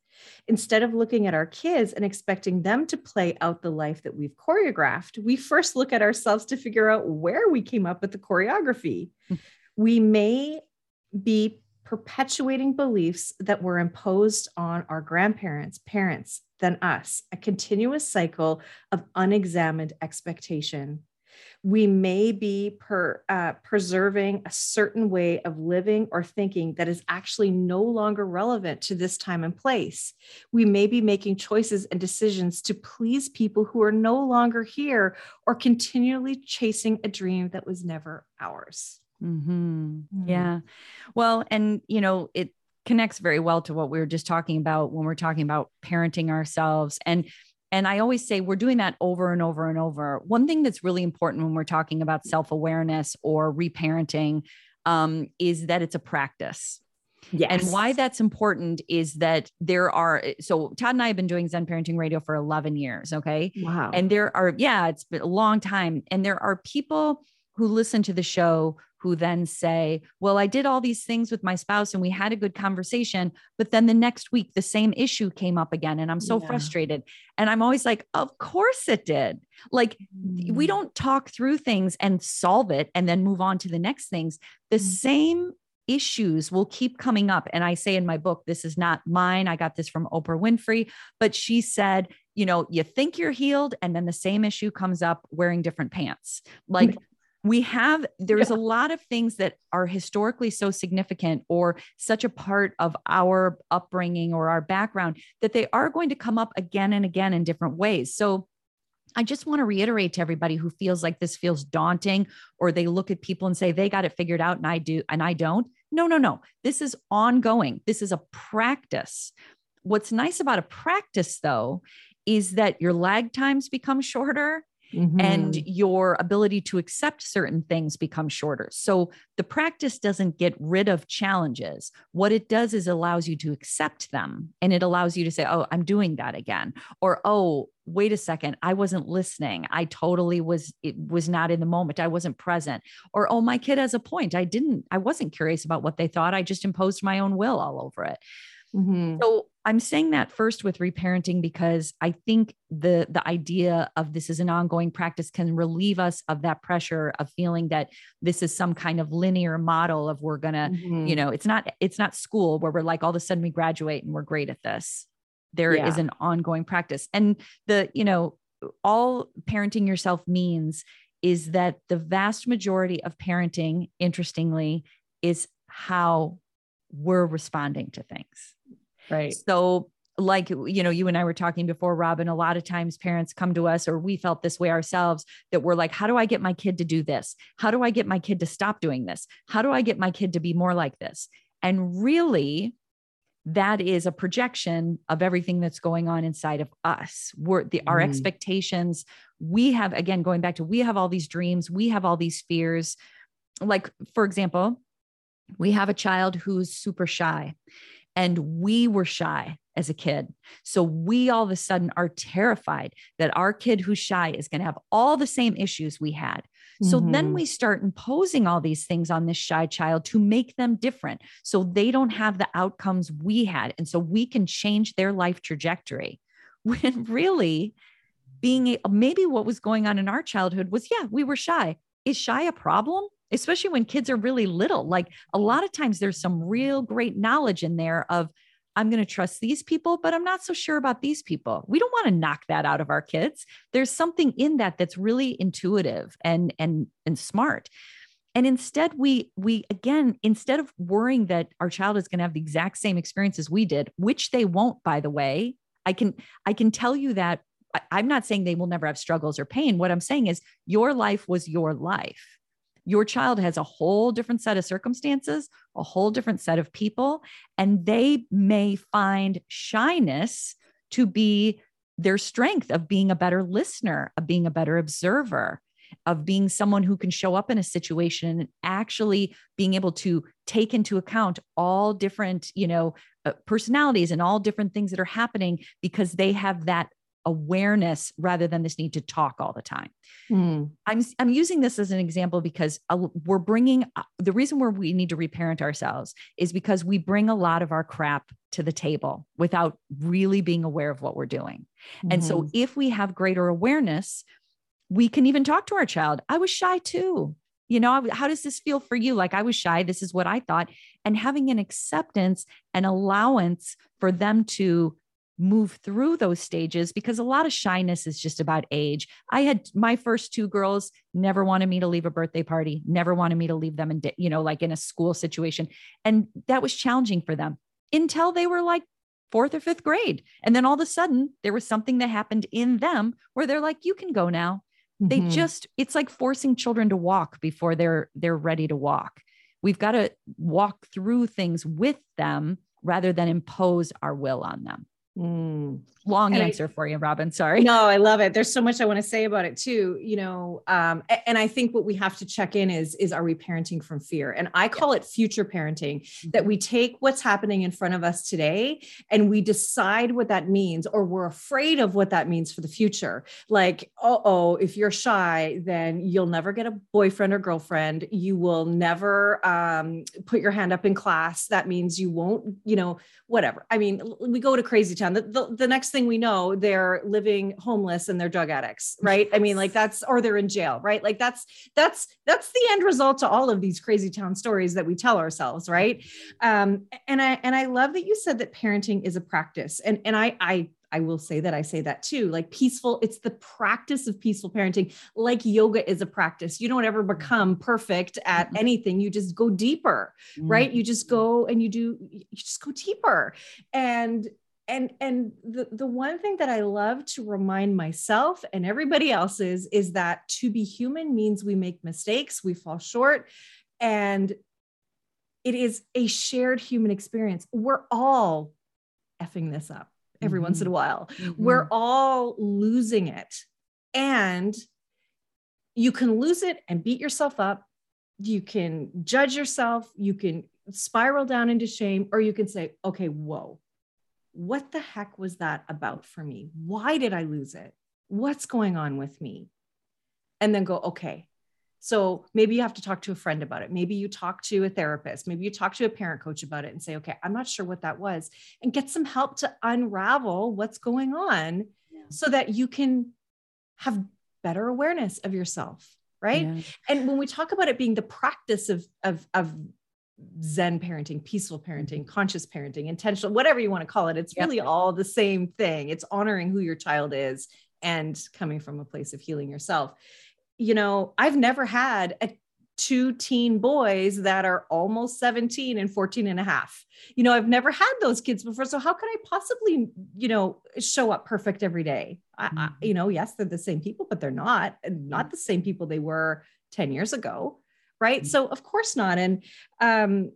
Instead of looking at our kids and expecting them to play out the life that we've choreographed, we first look at ourselves to figure out where we came up with the choreography. Hmm. we may be perpetuating beliefs that were imposed on our grandparents, parents, than us, a continuous cycle of unexamined expectation we may be per, uh, preserving a certain way of living or thinking that is actually no longer relevant to this time and place. We may be making choices and decisions to please people who are no longer here or continually chasing a dream that was never ours. Mm-hmm. Mm. Yeah. Well, and, you know, it connects very well to what we were just talking about when we're talking about parenting ourselves. And and I always say we're doing that over and over and over. One thing that's really important when we're talking about self awareness or reparenting um, is that it's a practice. Yes. And why that's important is that there are so Todd and I have been doing Zen Parenting Radio for 11 years. Okay. Wow. And there are, yeah, it's been a long time. And there are people who listen to the show who then say, Well, I did all these things with my spouse and we had a good conversation. But then the next week, the same issue came up again. And I'm so yeah. frustrated. And I'm always like, Of course it did. Like, mm. we don't talk through things and solve it and then move on to the next things. The mm. same issues will keep coming up. And I say in my book, this is not mine. I got this from Oprah Winfrey, but she said, you know, you think you're healed, and then the same issue comes up wearing different pants. Like we have there's yeah. a lot of things that are historically so significant or such a part of our upbringing or our background that they are going to come up again and again in different ways so I just want to reiterate to everybody who feels like this feels daunting or they look at people and say they got it figured out and I do and I don't. No, no, no. This is ongoing. This is a practice. What's nice about a practice though is that your lag times become shorter Mm-hmm. and your ability to accept certain things becomes shorter. So the practice doesn't get rid of challenges. What it does is allows you to accept them and it allows you to say, "Oh, I'm doing that again." Or, "Oh, wait a second, I wasn't listening. I totally was it was not in the moment. I wasn't present." Or, "Oh, my kid has a point. I didn't I wasn't curious about what they thought. I just imposed my own will all over it." Mm-hmm. So I'm saying that first with reparenting because I think the the idea of this is an ongoing practice can relieve us of that pressure of feeling that this is some kind of linear model of we're gonna, mm-hmm. you know, it's not it's not school where we're like all of a sudden we graduate and we're great at this. There yeah. is an ongoing practice. And the, you know, all parenting yourself means is that the vast majority of parenting, interestingly, is how we're responding to things. Right. So, like, you know, you and I were talking before, Robin, a lot of times parents come to us, or we felt this way ourselves, that we're like, how do I get my kid to do this? How do I get my kid to stop doing this? How do I get my kid to be more like this? And really, that is a projection of everything that's going on inside of us. We're the our mm. expectations. We have again going back to we have all these dreams, we have all these fears. Like for example, we have a child who's super shy and we were shy as a kid. So we all of a sudden are terrified that our kid who's shy is going to have all the same issues we had. So mm-hmm. then we start imposing all these things on this shy child to make them different. So they don't have the outcomes we had. And so we can change their life trajectory. <laughs> When really being a, maybe what was going on in our childhood was, yeah, we were shy. Is shy a problem? Especially when kids are really little. Like a lot of times there's some real great knowledge in there of, I'm going to trust these people, but I'm not so sure about these people. We don't want to knock that out of our kids. There's something in that that's really intuitive and and and smart. And instead we we again instead of worrying that our child is going to have the exact same experiences we did, which they won't by the way. I can I can tell you that I'm not saying they will never have struggles or pain. What I'm saying is your life was your life your child has a whole different set of circumstances, a whole different set of people, and they may find shyness to be their strength of being a better listener, of being a better observer, of being someone who can show up in a situation and actually being able to take into account all different, you know, uh, personalities and all different things that are happening because they have that awareness rather than this need to talk all the time. Mm. I'm I'm using this as an example because we're bringing uh, the reason where we need to reparent ourselves is because we bring a lot of our crap to the table without really being aware of what we're doing. Mm-hmm. And so mm-hmm. if we have greater awareness, we can even talk to our child. I was shy too. You know, how does this feel for you? Like I was shy. This is what I thought. And having an acceptance and allowance for them to move through those stages because a lot of shyness is just about age. I had my first two girls never wanted me to leave a birthday party, never wanted me to leave them in, you know, like in a school situation. And that was challenging for them until they were like fourth or fifth grade. And then all of a sudden there was something that happened in them where they're like, you can go now. Mm-hmm. They just, it's like forcing children to walk before they're, they're ready to walk. We've got to walk through things with them rather than impose our will on them. Mm. Long and answer I, for you, Robin. Sorry. No, I love it. There's so much I want to say about it too. You know, um, and I think what we have to check in is is are we parenting from fear? And I call yeah. it future parenting. Mm-hmm. That we take what's happening in front of us today and we decide what that means, or we're afraid of what that means for the future. Like, oh, oh, if you're shy, then you'll never get a boyfriend or girlfriend. You will never um, put your hand up in class. That means you won't. You know, whatever. I mean, we go to crazy town. The, the, the next thing we know, they're living homeless and they're drug addicts, right? I mean, like that's, or they're in jail, right? Like that's, that's, that's the end result to all of these crazy town stories that we tell ourselves, right? Um, and I, and I love that you said that parenting is a practice. And, and I, I I will say that I say that too. Like peaceful, it's the practice of peaceful parenting. Like yoga is a practice. You don't ever mm-hmm. become perfect at mm-hmm. anything. You just go deeper, mm-hmm. right? You just go and you do, you just go deeper. And and and the, the one thing that i love to remind myself and everybody else is is that to be human means we make mistakes we fall short and it is a shared human experience we're all effing this up every mm-hmm. once in a mm-hmm. while. Mm-hmm. We're all losing it. And you can lose it and beat yourself up. You can judge yourself. You can spiral down into shame, or you can say, okay, whoa, what the heck was that about for me? Why did I lose it? What's going on with me? And then go, okay, So maybe you have to talk to a friend about it. Maybe you talk to a therapist. Maybe you talk to a parent coach about it and say, okay, I'm not sure what that was, and get some help to unravel what's going on yeah. so that you can have better awareness of yourself. Right. Yeah. And when we talk about it being the practice of, of, of Zen parenting, peaceful parenting, mm-hmm. conscious parenting, intentional, whatever you want to call it, it's yep. really all the same thing. It's honoring who your child is and coming from a place of healing yourself you know, I've never had a two teen boys that are almost 17 and 14 and a half. You know, I've never had those kids before. So how can I possibly, you know, show up perfect every day? I, I, mm-hmm. you know, yes, they're the same people, but they're not, not the same people they were 10 years ago. Right. Mm-hmm. So of course not. And, um,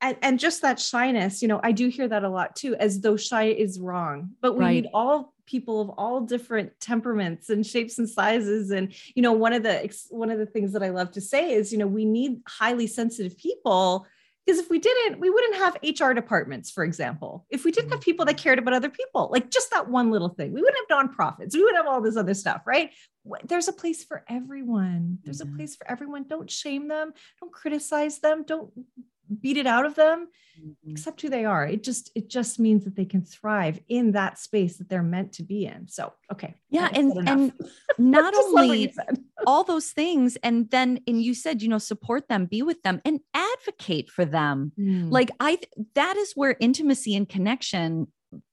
and, and just that shyness, you know, I do hear that a lot too, as though shy is wrong, but we right. need all people of all different temperaments and shapes and sizes and you know one of the one of the things that i love to say is you know we need highly sensitive people because if we didn't we wouldn't have hr departments for example. If we didn't have people that cared about other people like just that one little thing. We wouldn't have nonprofits. We wouldn't have all this other stuff right? There's a place for everyone. There's mm-hmm. a place for everyone. Don't shame them. Don't criticize them. Don't beat it out of them mm-hmm. accept who they are. It just it just means that they can thrive in that space that they're meant to be in. So okay. Yeah and and <laughs> not only <laughs> all those things and then and you said you know support them be with them and advocate for them. Mm. like i that is where intimacy and connection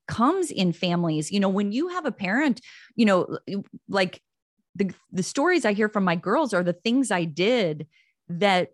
comes in families. You know when you have a parent you know like the the stories i hear from my girls are the things i did that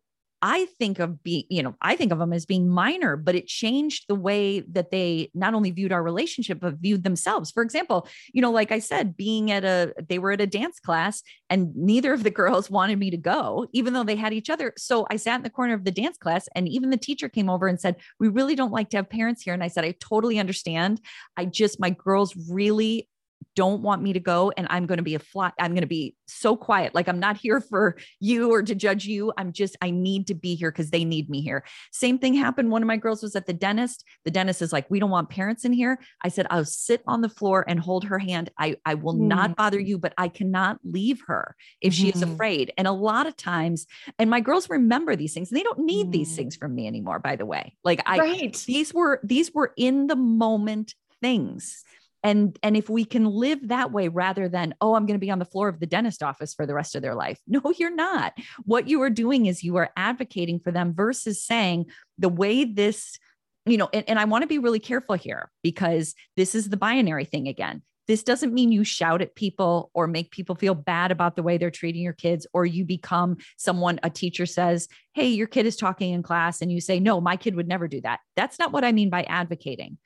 I think of being, you know, I think of them as being minor, but it changed the way that they not only viewed our relationship, but viewed themselves. For example, you know, like I said, being at a, they were at a dance class and neither of the <laughs> girls wanted me to go, even though they had each other. So I sat in the corner of the dance class and even the teacher came over and said, We really don't like to have parents here. And I said, I totally understand. I just, my girls really don't want me to go and I'm going to be a fly. I'm going to be so quiet. Like I'm not <laughs> here for you or to judge you. I'm just, I need to be here because they need me here. Same thing happened. One of my girls was at the dentist. The dentist is like, we don't want parents in here. I said, I'll sit on the floor and hold her hand. I, I will mm. not bother you, but I cannot leave her if she is mm-hmm. afraid. And a lot of times, and my girls remember these things. They don't need mm. these things from me anymore, by the way. Like I, right. these were, these were in the moment things and and if we can live that way rather than oh i'm going to be on the floor of the dentist office for the rest of their life. <laughs> No you're not. What you are doing is you are advocating for them versus saying the way this you know and, and i want to be really careful here because this is the binary thing again. This doesn't mean you shout at people or make people feel bad about the way they're treating your kids or you become someone a teacher says hey your kid is talking in class and you say no my kid would never do that. That's not what i mean by advocating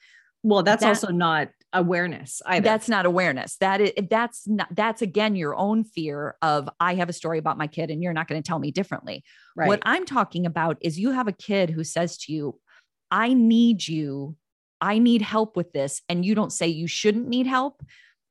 well that's that, also not awareness either. That's not awareness. That is that's not that's again your own fear of I have a story about my kid and you're not going to tell me differently. Right. What I'm talking about is you have a kid who says to you, I need you. I need help with this. And you don't say you shouldn't need help.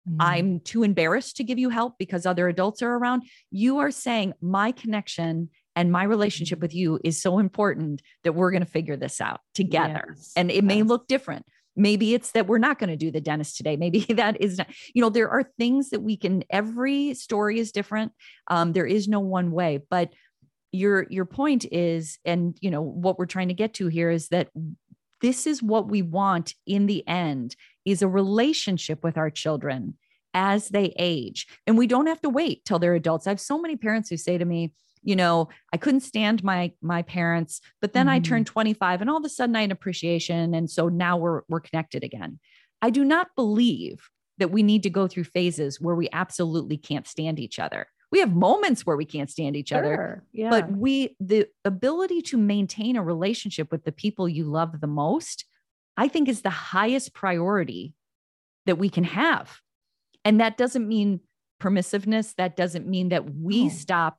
Mm-hmm. I'm too embarrassed to give you help because other adults are around. You are saying my connection and my relationship with you is so important that we're going to figure this out together. Yes, and it yes. may look different. Maybe it's that we're not going to do the dentist today. Maybe <laughs> that is not, you know, there are things that we can, every story is different. Um, there is no one way, but your, your point is, and, you know, what we're trying to get to here is that this is what we want in the end is a relationship with our children as they age. And we don't have to wait till they're adults. I have so many parents who say to me, you know i couldn't stand my my parents but then mm-hmm. i turned 25 and all of a sudden i had appreciation and so now we're we're connected again i do not believe that we need to go through phases where we absolutely can't stand each other we have moments where we can't stand each sure. other yeah. but we the ability to maintain a relationship with the people you love the most i think is the highest priority that we can have and that doesn't mean permissiveness that doesn't mean that we oh. stop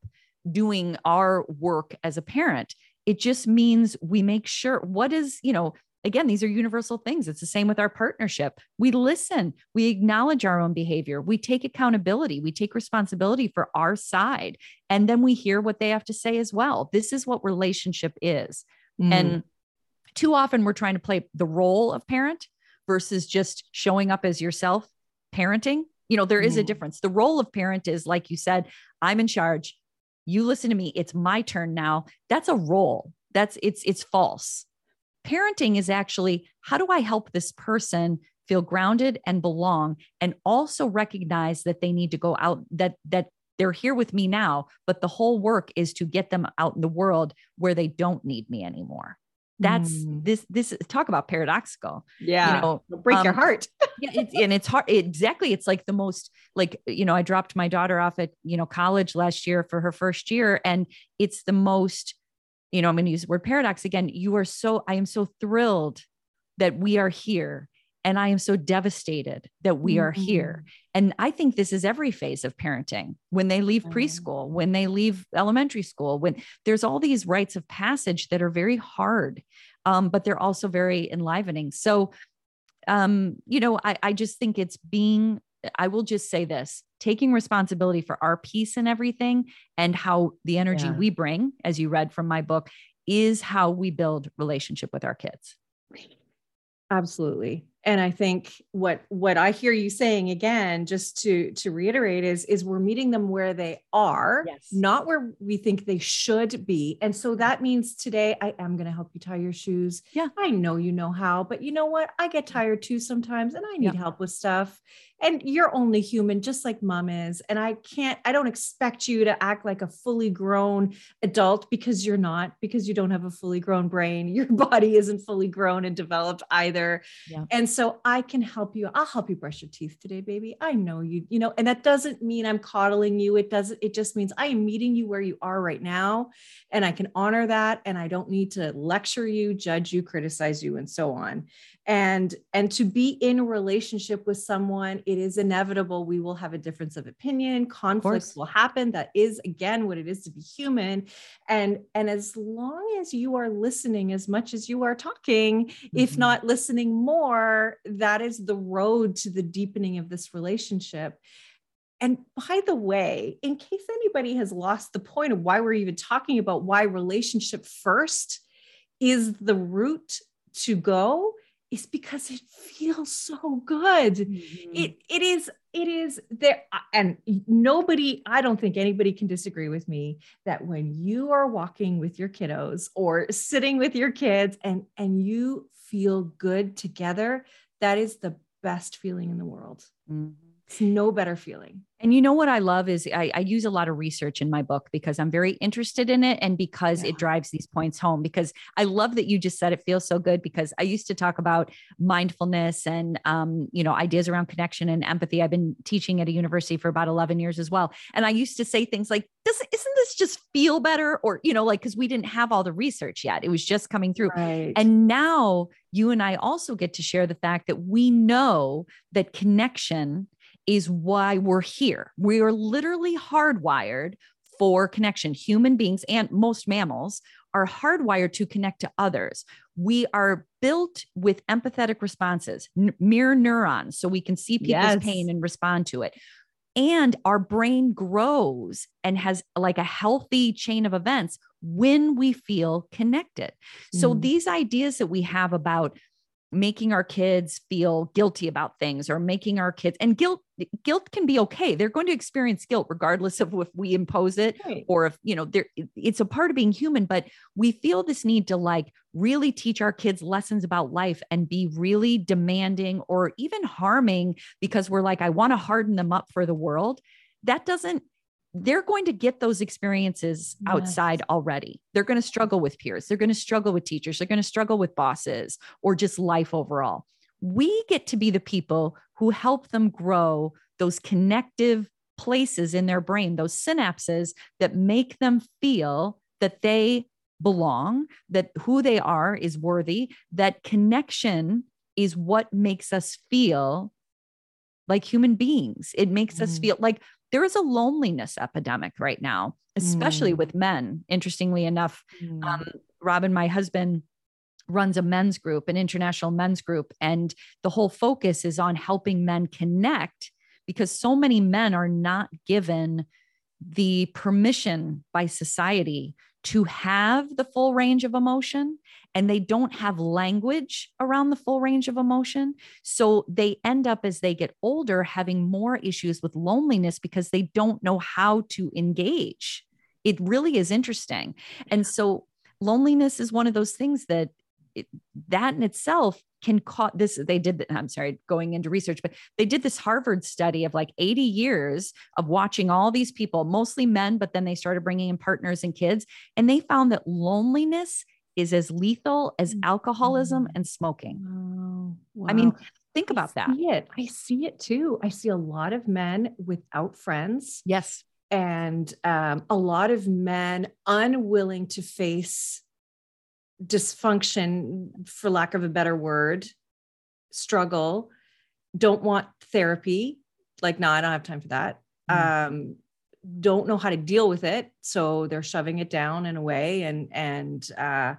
doing our work as a parent. It just means we make sure what is, you know, again, these are universal things. It's the same with our partnership. We listen, we acknowledge our own behavior, we take accountability, we take responsibility for our side, and then we hear what they have to say as well. This is what relationship is. Mm. And too often we're trying to play the role of parent versus just showing up as yourself parenting. You know, there is mm. a difference. The role of parent is, like you said, I'm in charge. You listen to me, it's my turn now. That's a role. That's it's it's false. Parenting is actually how do I help this person feel grounded and belong and also recognize that they need to go out that that they're here with me now, but the whole work is to get them out in the world where they don't need me anymore that's mm. this this talk about paradoxical yeah you know break um, your heart <laughs> yeah it's, and it's hard exactly it's like the most like you know i dropped my daughter off at you know college last year for her first year and it's the most you know i'm going to use the word paradox again you are so i am so thrilled that we are here and I am so devastated that we are mm-hmm. here. And I think this is every phase of parenting when they leave preschool, when they leave elementary school, when there's all these rites of passage that are very hard, um, but they're also very enlivening. So, um, you know, I, I just think it's being, I will just say this taking responsibility for our piece and everything and how the energy yeah. we bring, as you read from my book, is how we build relationship with our kids. Absolutely and i think what what i hear you saying again just to to reiterate is is we're meeting them where they are yes. not where we think they should be. And so that means today i am going to help you tie your shoes. Yeah. I know you know how but you know what? I get tired too sometimes and i need yeah. help with stuff and you're only human just like mom is and i can't i don't expect you to act like a fully grown adult because you're not because you don't have a fully grown brain. <laughs> Your body isn't fully grown and developed either. Yeah. and so i can help you. I'll help you brush your teeth today baby. I know you you know and that doesn't mean i'm coddling you. It doesn't it just means i am meeting you where you are right now and i can honor that and i don't need to lecture you judge you criticize you and so on and and to be in a relationship with someone it is inevitable we will have a difference of opinion. Conflicts of will happen. That is again what it is to be human. And and as long as you are listening as much as you are talking mm-hmm. if not listening more that is the road to the deepening of this relationship. And by the way, in case anybody has lost the point of why we're even talking about why relationship first is the route to go, is because it feels so good. Mm-hmm. It it is it is there and nobody I don't think anybody can disagree with me that when you are walking with your kiddos or sitting with your kids and and you feel good together that is the best feeling in the world. Mm-hmm. It's no better feeling. And you know what I love is I, I, use a lot of research in my book because I'm very interested in it and because yeah. it drives these points home. Because I love that you just said it feels so good because I used to talk about mindfulness and um, you know ideas around connection and empathy. I've been teaching at a university for about 11 years as well, and I used to say things like, "Does isn't this just feel better?" Or you know, like because we didn't have all the research yet; it was just coming through. Right. And now you and I also get to share the fact that we know that connection is why we're here. We are literally hardwired for connection. Human beings and most mammals are hardwired to connect to others. We are built with empathetic responses, n- mirror neurons, so we can see people's yes. pain and respond to it. And our brain grows and has like a healthy chain of events when we feel connected. Mm. So, these ideas that we have about making our kids feel guilty about things or making our kids and guilt guilt can be okay they're going to experience guilt regardless of if we impose it right. or if you know there it's a part of being human but we feel this need to like really teach our kids lessons about life and be really demanding or even harming because we're like I want to harden them up for the world that doesn't they're going to get those experiences yes. outside already. They're going to struggle with peers. They're going to struggle with teachers. They're going to struggle with bosses or just life overall. We get to be the people who help them grow those connective places in their brain, those synapses that make them feel that they belong, that who they are is worthy, that connection is what makes us feel like human beings. It makes mm. us feel like there is a loneliness epidemic right now, especially mm. with men. Interestingly enough, mm. um, Robin, my husband, runs a men's group, an international men's group, and the whole focus is on helping men connect because so many men are not given the permission by society to have the full range of emotion and they don't have language around the full range of emotion. So they end up as they get older having more issues with loneliness because they don't know how to engage it really is interesting. And so loneliness is one of those things that it, that in itself can cause this they did i'm sorry going into research but they did this harvard study of like 80 years of watching all these people mostly men but then they started bringing in partners and kids and they found that loneliness is as lethal as alcoholism Mm. and smoking Wow. i mean think about I that see it. I see it too. I see a lot of men without friends yes and um, a lot of men unwilling to face dysfunction, for lack of a better word, struggle, don't want therapy. Like, no, I don't have time for that. Mm. Um, don't know how to deal with it, so they're shoving it down in a way, and and uh,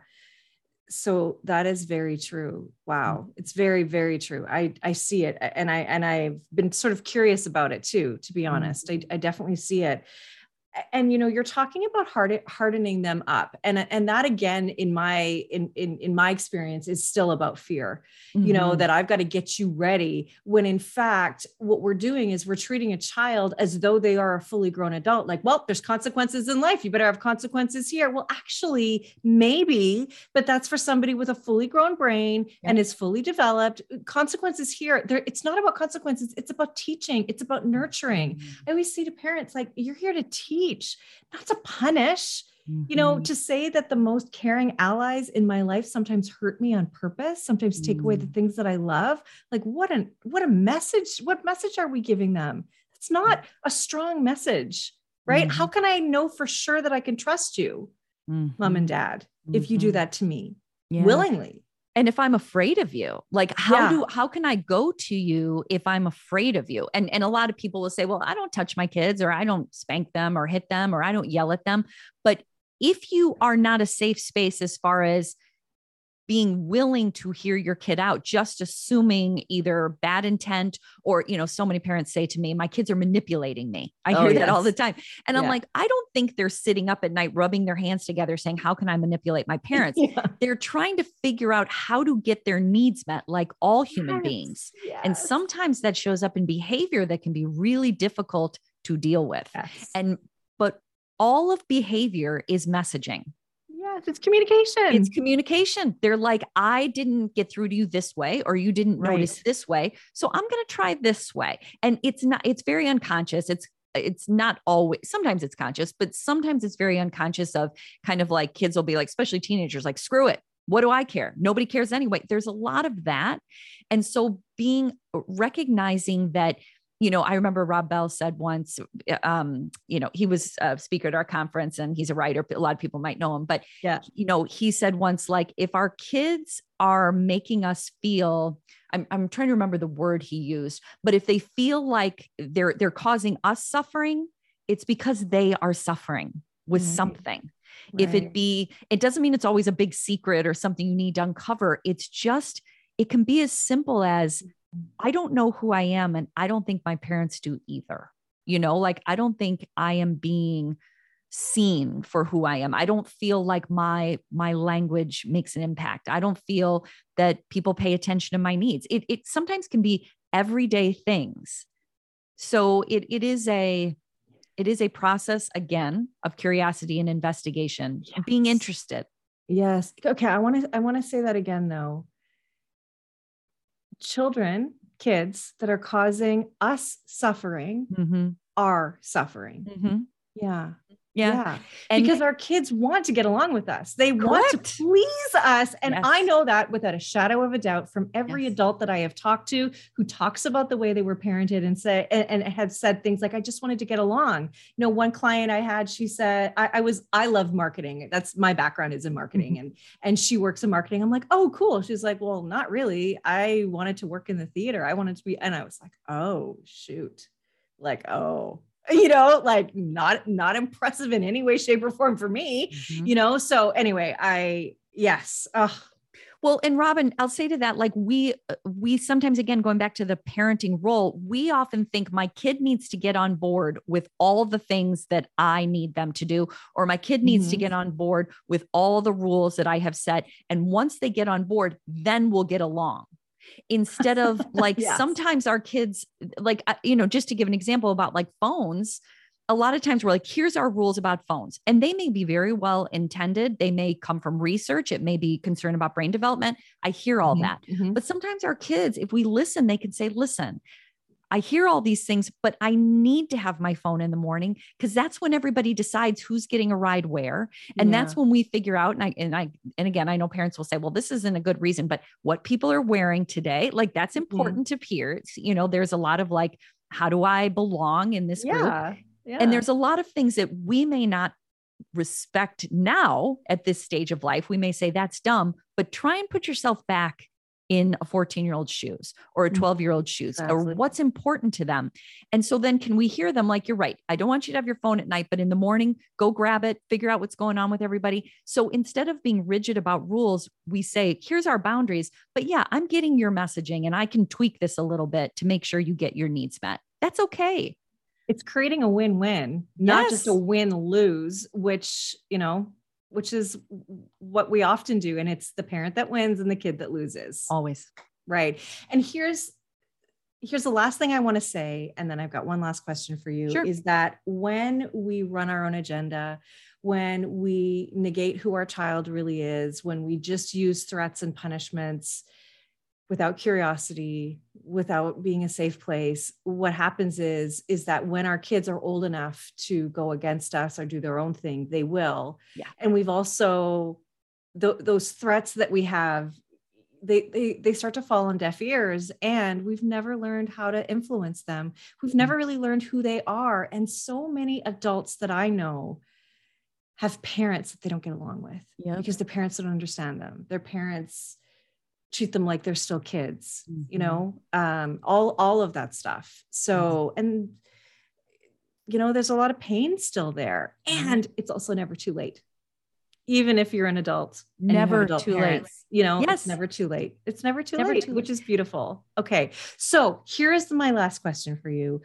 so that is very true. Wow, it's very very true. I I see it, and I and I've been sort of curious about it too. To be honest, I, I definitely see it. And you know, you're talking about hard, hardening them up, and uh, and that again, in my in in in my experience, is still about fear. You know Mhm. that I've got to get you ready. When in fact, what we're doing is we're treating a child as though they are a fully grown adult. Like, well, there's consequences in life. You better have consequences here. Well, actually, maybe, but that's for somebody with a fully grown brain Yeah. and is fully developed. Uh, consequences here. There, it's not about consequences. It's about teaching. It's about nurturing. Mm-hmm. I always say to parents, like, you're here to teach, not to punish. You know, Mhm. to say that the most caring allies in my life sometimes hurt me on purpose, sometimes take away the Mm. things that I love. Like, what an what a message! What message are we giving them? It's not a strong message, right? How can I know for sure that I can trust you, mom and dad, if you do that to me Yeah. willingly? And if i'm afraid of you like how Yeah. do how can i go to you if i'm afraid of you and and a lot of people will say well i don't touch my kids or i don't spank them or hit them or i don't yell at them but if you are not a safe space as far as being willing to hear your kid out just assuming either bad intent or you know so many parents say to me my kids are manipulating me. I Oh, hear that all the time. And i'm like i don't think they're sitting up at night rubbing their hands together saying how can i manipulate my <laughs> parents Yeah. they're trying to figure out how to get their needs met like all human Yes, beings. And sometimes that shows up in behavior that can be really difficult to deal with. Yes. and but all of behavior is messaging yes, it's communication. it's communication. They're like i didn't get through to you this way or you didn't notice this way so i'm going to try this way. And it's not it's very unconscious. It's it's not always sometimes it's conscious but sometimes it's very unconscious of kind of like kids will be like especially teenagers like screw it. What do i care? Nobody cares anyway. There's a lot of that. And so being recognizing that you know i remember rob bell said once um you know he was a speaker at our conference and he's a writer a lot of people might know him but Yeah. you know he said once like if our kids are making us feel I'm, I'm trying to remember the word he used but if they feel like they're they're causing us suffering it's because they are suffering with Right. something if it be it doesn't mean it's always a big secret or something you need to uncover it's just it can be as simple as i don't know who i am and i don't think my parents do either you know like i don't think i am being seen for who i am i don't feel like my my language makes an impact i don't feel that people pay attention to my needs it, it sometimes can be everyday things so it, it is a it is a process again of curiosity and investigation being interested Yes. Okay. I want to I want to say that again though. Children, kids that are causing us suffering Mhm. are suffering. Mhm. Yeah. Yeah, And- because our kids want to get along with us. They want to please us. And I know that without a shadow of a doubt from every Yes. adult that I have talked to who talks about the way they were parented and say and, and have said things like, I just wanted to get along. You know, one client I had, she said, I, I was, I love marketing. That's my background is in marketing Mm-hmm. and and she works in marketing. I'm like, oh, cool. She's like, well, not really. I wanted to work in the theater. I wanted to be, and I was like, oh shoot. Like, oh, <laughs> you know, like not not impressive in any way, shape, or form for me Mhm. you know so anyway i yes Ugh. Well, and Robin, I'll say to that, like we uh, we sometimes again going back to the parenting role, we often think my kid needs to get on board with all the things that I need them to do, or my kid needs to Mhm. get on board with all the rules that I have set. And once they get on board, then we'll get along. Instead of <laughs> like Yes. sometimes our kids, like uh, you know, just to give an example about like phones, a lot of times we're like, here's our rules about phones. And they may be very well intended. They may come from research. It may be concern about brain development. I hear all Mhm, that. mhm. But sometimes our kids, if we listen, they can say, listen, I hear all these things, but I need to have my phone in the morning because that's when everybody decides who's getting a ride where. And Yeah. that's when we figure out. And I, and I, and again, I know parents will say, well, this isn't a good reason, but what people are wearing today, like that's Mm-hmm. important to peers. You know, there's a lot of like, how do I belong in this group? yeah. yeah. And there's a lot of things that we may not respect now at this stage of life. We may say that's dumb, but try and put yourself back in a 14 year old's shoes or a Mm, 12 year old's shoes or what's important to them. And so then can we hear them like, you're right. I don't want you to have your phone at night, but in the morning, go grab it, figure out what's going on with everybody. So instead of being rigid about rules, we say, here's our boundaries. But yeah, I'm getting your messaging and I can tweak this a little bit to make sure you get your needs met. That's okay. it's creating a win-win, not just a win-lose, which, you know, which is what we often do. And it's the parent that wins and the kid that loses. Always. Right. And here's here's the last thing I want to say, and then I've got one last question for you Sure. is that when we run our own agenda, when we negate who our child really is, when we just use threats and punishments without curiosity, without being a safe place, what happens is is that when our kids are old enough to go against us or do their own thing, they will. Yeah. And we've also th- those threats that we have they, they they start to fall on deaf ears and we've never learned how to influence them we've mm-hmm. never really learned who they are and so many adults that i know have parents that they don't get along with Yep. because the parents don't understand them their parents treat them like they're still kids you Mhm. know um all all of that stuff so and you know there's a lot of pain still there Mhm. and it's also never too late even if you're an adult you Never adult too late. you know Yes. it's never too late it's never too Never late too which late. is beautiful okay so here's my last question for you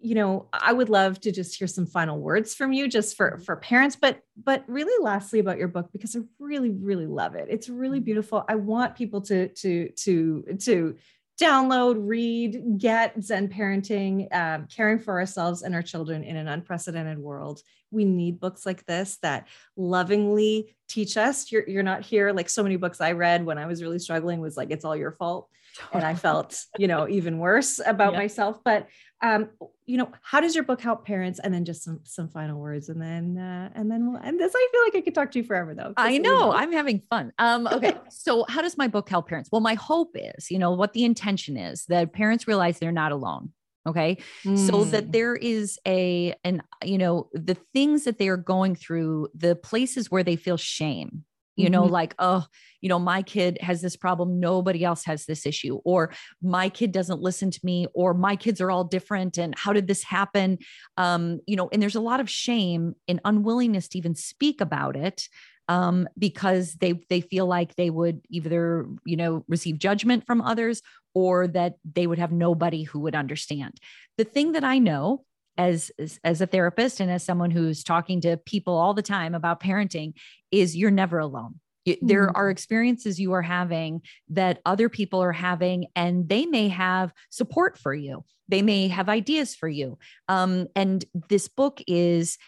you know i would love to just hear some final words from you just for for parents but but really lastly about your book because i really really love it it's really Mm-hmm. beautiful i want people to to to to download read get zen parenting um, caring for ourselves and our children in an unprecedented world we need books like this that lovingly teach us you're, you're not here like so many books i read when i was really struggling was like it's all your fault and I <laughs> felt, you know, even worse about Yeah. myself. But um, you know, how does your book help parents? And then just some some final words, and then uh, and then we'll end this. I feel like I could talk to you forever, though. I so know. I'm having fun. Um, <laughs> okay. so how does my book help parents? Well, my hope is, you know, what the intention is that parents realize they're not alone. Okay. So Mm. that there is a, and you know, the things that they are going through, the places where they feel shame, you know, Mhm. like, oh, you know, my kid has this problem. Nobody else has this issue, or my kid doesn't listen to me, or my kids are all different. And how did this happen? Um, you know, and there's a lot of shame and unwillingness to even speak about it um, because they they feel like they would either you know receive judgment from others or that they would have nobody who would understand. The thing that I know as as, as a therapist and as someone who's talking to people all the time about parenting is you're never alone. There are experiences you are having that other people are having, and they may have support for you. They may have ideas for you. Um, and this book is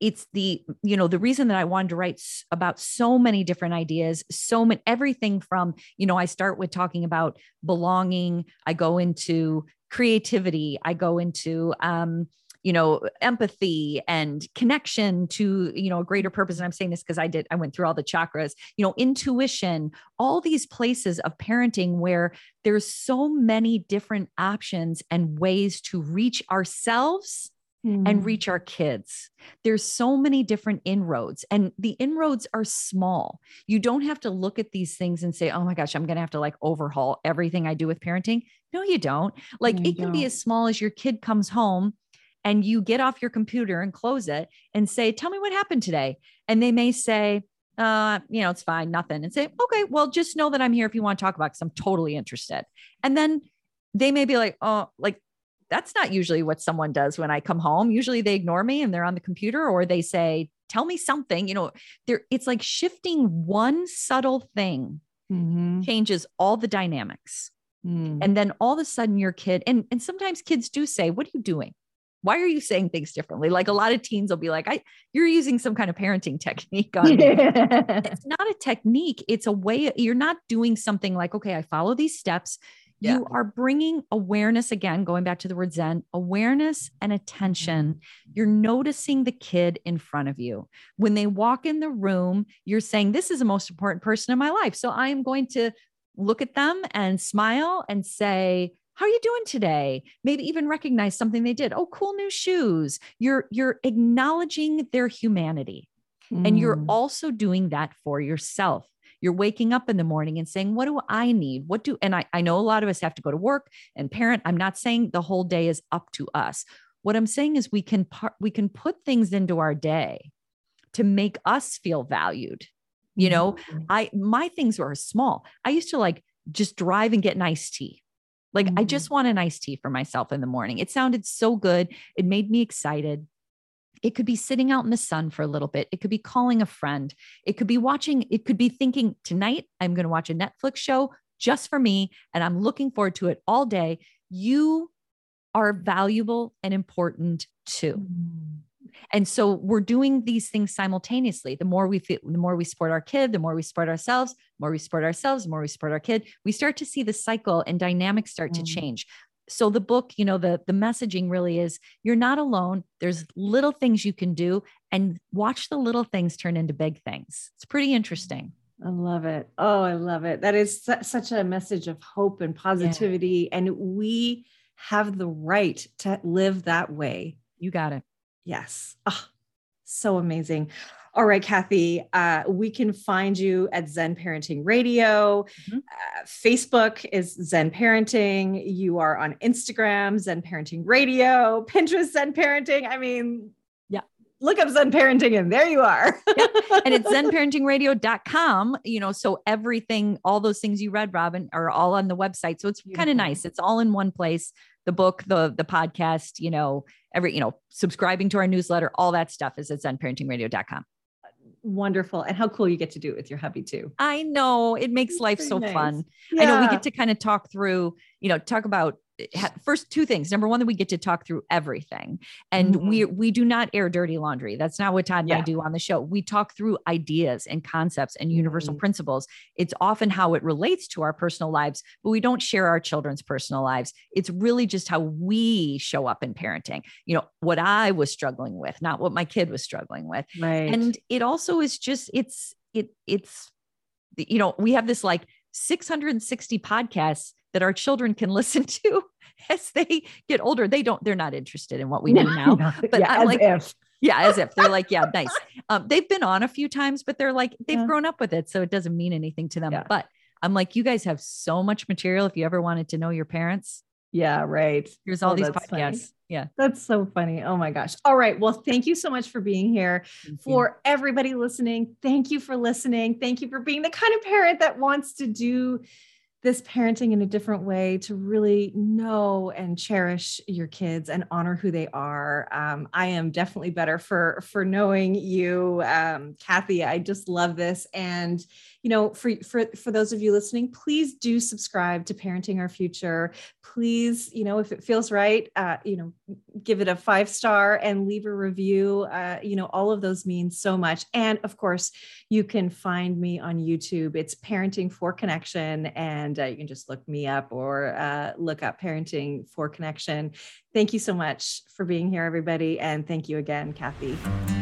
it's the you know the reason that i wanted to write about so many different ideas so many everything from you know i start with talking about belonging i go into creativity i go into um you know empathy and connection to you know a greater purpose and i'm saying this because i did i went through all the chakras you know intuition all these places of parenting where there's so many different options and ways to reach ourselves Mm. and reach our kids. There's so many different inroads, and the inroads are small. You don't have to look at these things and say, oh my gosh, I'm going to have to like overhaul everything I do with parenting. No, you don't. Like you it can be don't. as small as your kid comes home and you get off your computer and close it and say, tell me what happened today. And they may say, uh, you know, it's fine, nothing. And say, okay, well, just know that I'm here if you want to talk about because I'm totally interested. And then they may be like, oh, like that's not usually what someone does when I come home. Usually they ignore me and they're on the computer or they say, tell me something, you know, there it's like shifting one subtle thing Mhm. changes all the dynamics. Mm. And then all of a sudden your kid and and sometimes kids do say, "What are you doing?" why are you saying things differently? Like a lot of teens will be like, I you're using some kind of parenting <laughs> technique on me. it's not a technique, it's a way you're not doing something like, okay, I follow these steps. Yeah. You are bringing awareness again, going back to the word Zen, awareness and attention. Mm-hmm. You're noticing the kid in front of you. When they walk in the room, you're saying, This is the most important person in my life. So I am going to look at them and smile and say, how are you doing today? Maybe even recognize something they did. Oh cool new shoes. You're you're acknowledging their humanity. Mm. and you're mm. also doing that for yourself. You're waking up in the morning and saying what do i need? What do and I, I know a lot of us have to go to work and parent. I'm not saying the whole day is up to us. What i'm saying is we can par- we can put things into our day to make us feel valued you know mm. i my things were small i used to like just drive and get an iced tea like, mm-hmm. I just want an iced tea for myself in the morning. It sounded so good. It made me excited. It could be sitting out in the sun for a little bit. It could be calling a friend. It could be watching, it could be thinking, tonight I'm going to watch a Netflix show just for me. And I'm looking forward to it all day. You are valuable and important too. Mm-hmm. And so we're doing these things simultaneously. The more we feel, the more we support our kid, the more we support ourselves, more we support ourselves, the more we support our kid. We start to see the cycle and dynamics start mm. to change. So the book, you know, the the messaging really is you're not alone. There's little things you can do and watch the little things turn into big things. It's pretty interesting. I love it. Oh, I love it. That is su- such a message of hope and positivity. Yeah. And we have the right to live that way. You got it. Yes. Oh, so amazing. All right, Cathy, uh, we can find you at Zen Parenting Radio. Mm-hmm. Uh, Facebook is Zen Parenting. You are on Instagram, Zen Parenting Radio, Pinterest, Zen Parenting. I mean, yeah, look up Zen Parenting and there you are. <laughs> yeah. And it's <laughs> zenparentingradio.com. You know, so everything, all those things you read, Robin, are all on the website. So it's kind of nice. It's all in one place the book, the the podcast, you know, every, you know, subscribing to our newsletter, all that stuff is at zenparentingradio.com. Wonderful. And how cool you get to do it with your hubby too. I know it makes life so nice. fun. Yeah. I know we get to kind of talk through, you know, talk about first two things. Number one that we get to talk through everything. And mm-hmm. we we do not air dirty laundry. That's not what todd yeah. i do on the show. We talk through ideas and concepts and universal mm-hmm. principles. It's often how it relates to our personal lives but we don't share our children's personal lives. It's really just how we show up in parenting. You know what i was struggling with not what my kid was struggling with. Right. And it also is just it's it it's you know we have this like 660 podcasts that our children can <laughs> listen to as they get older. They don't, they're not interested in what we <laughs> do now. but yeah, I'm like, if. yeah, as if they're like, yeah, nice. <laughs> Um, they've been on a few times, but they're like, they've yeah. grown up with it. So it doesn't mean anything to them. Yeah. But I'm like, you guys have so much material. If you ever wanted to know your parents, yeah, right. Here's all oh, these podcasts. Funny. Yeah. That's so funny. Oh my gosh. All right. Well, thank you so much for being here. Thank for you. everybody listening, thank you for listening. Thank you for being the kind of parent that wants to do this parenting in a different way to really know and cherish your kids and honor who they are. Um, I am definitely better for for knowing you, um, Cathy. I just love this, and you know, for for for those of you listening, please do subscribe to Parenting Our Future. Please, you know, if it feels right, uh, you know, give it a five star and leave a review. Uh, you know, all of those mean so much. And of course, you can find me on YouTube. It's Parenting for Connection, and uh, you can just look me up or uh, look up Parenting for Connection. Thank you so much for being here, everybody, and thank you again, Cathy.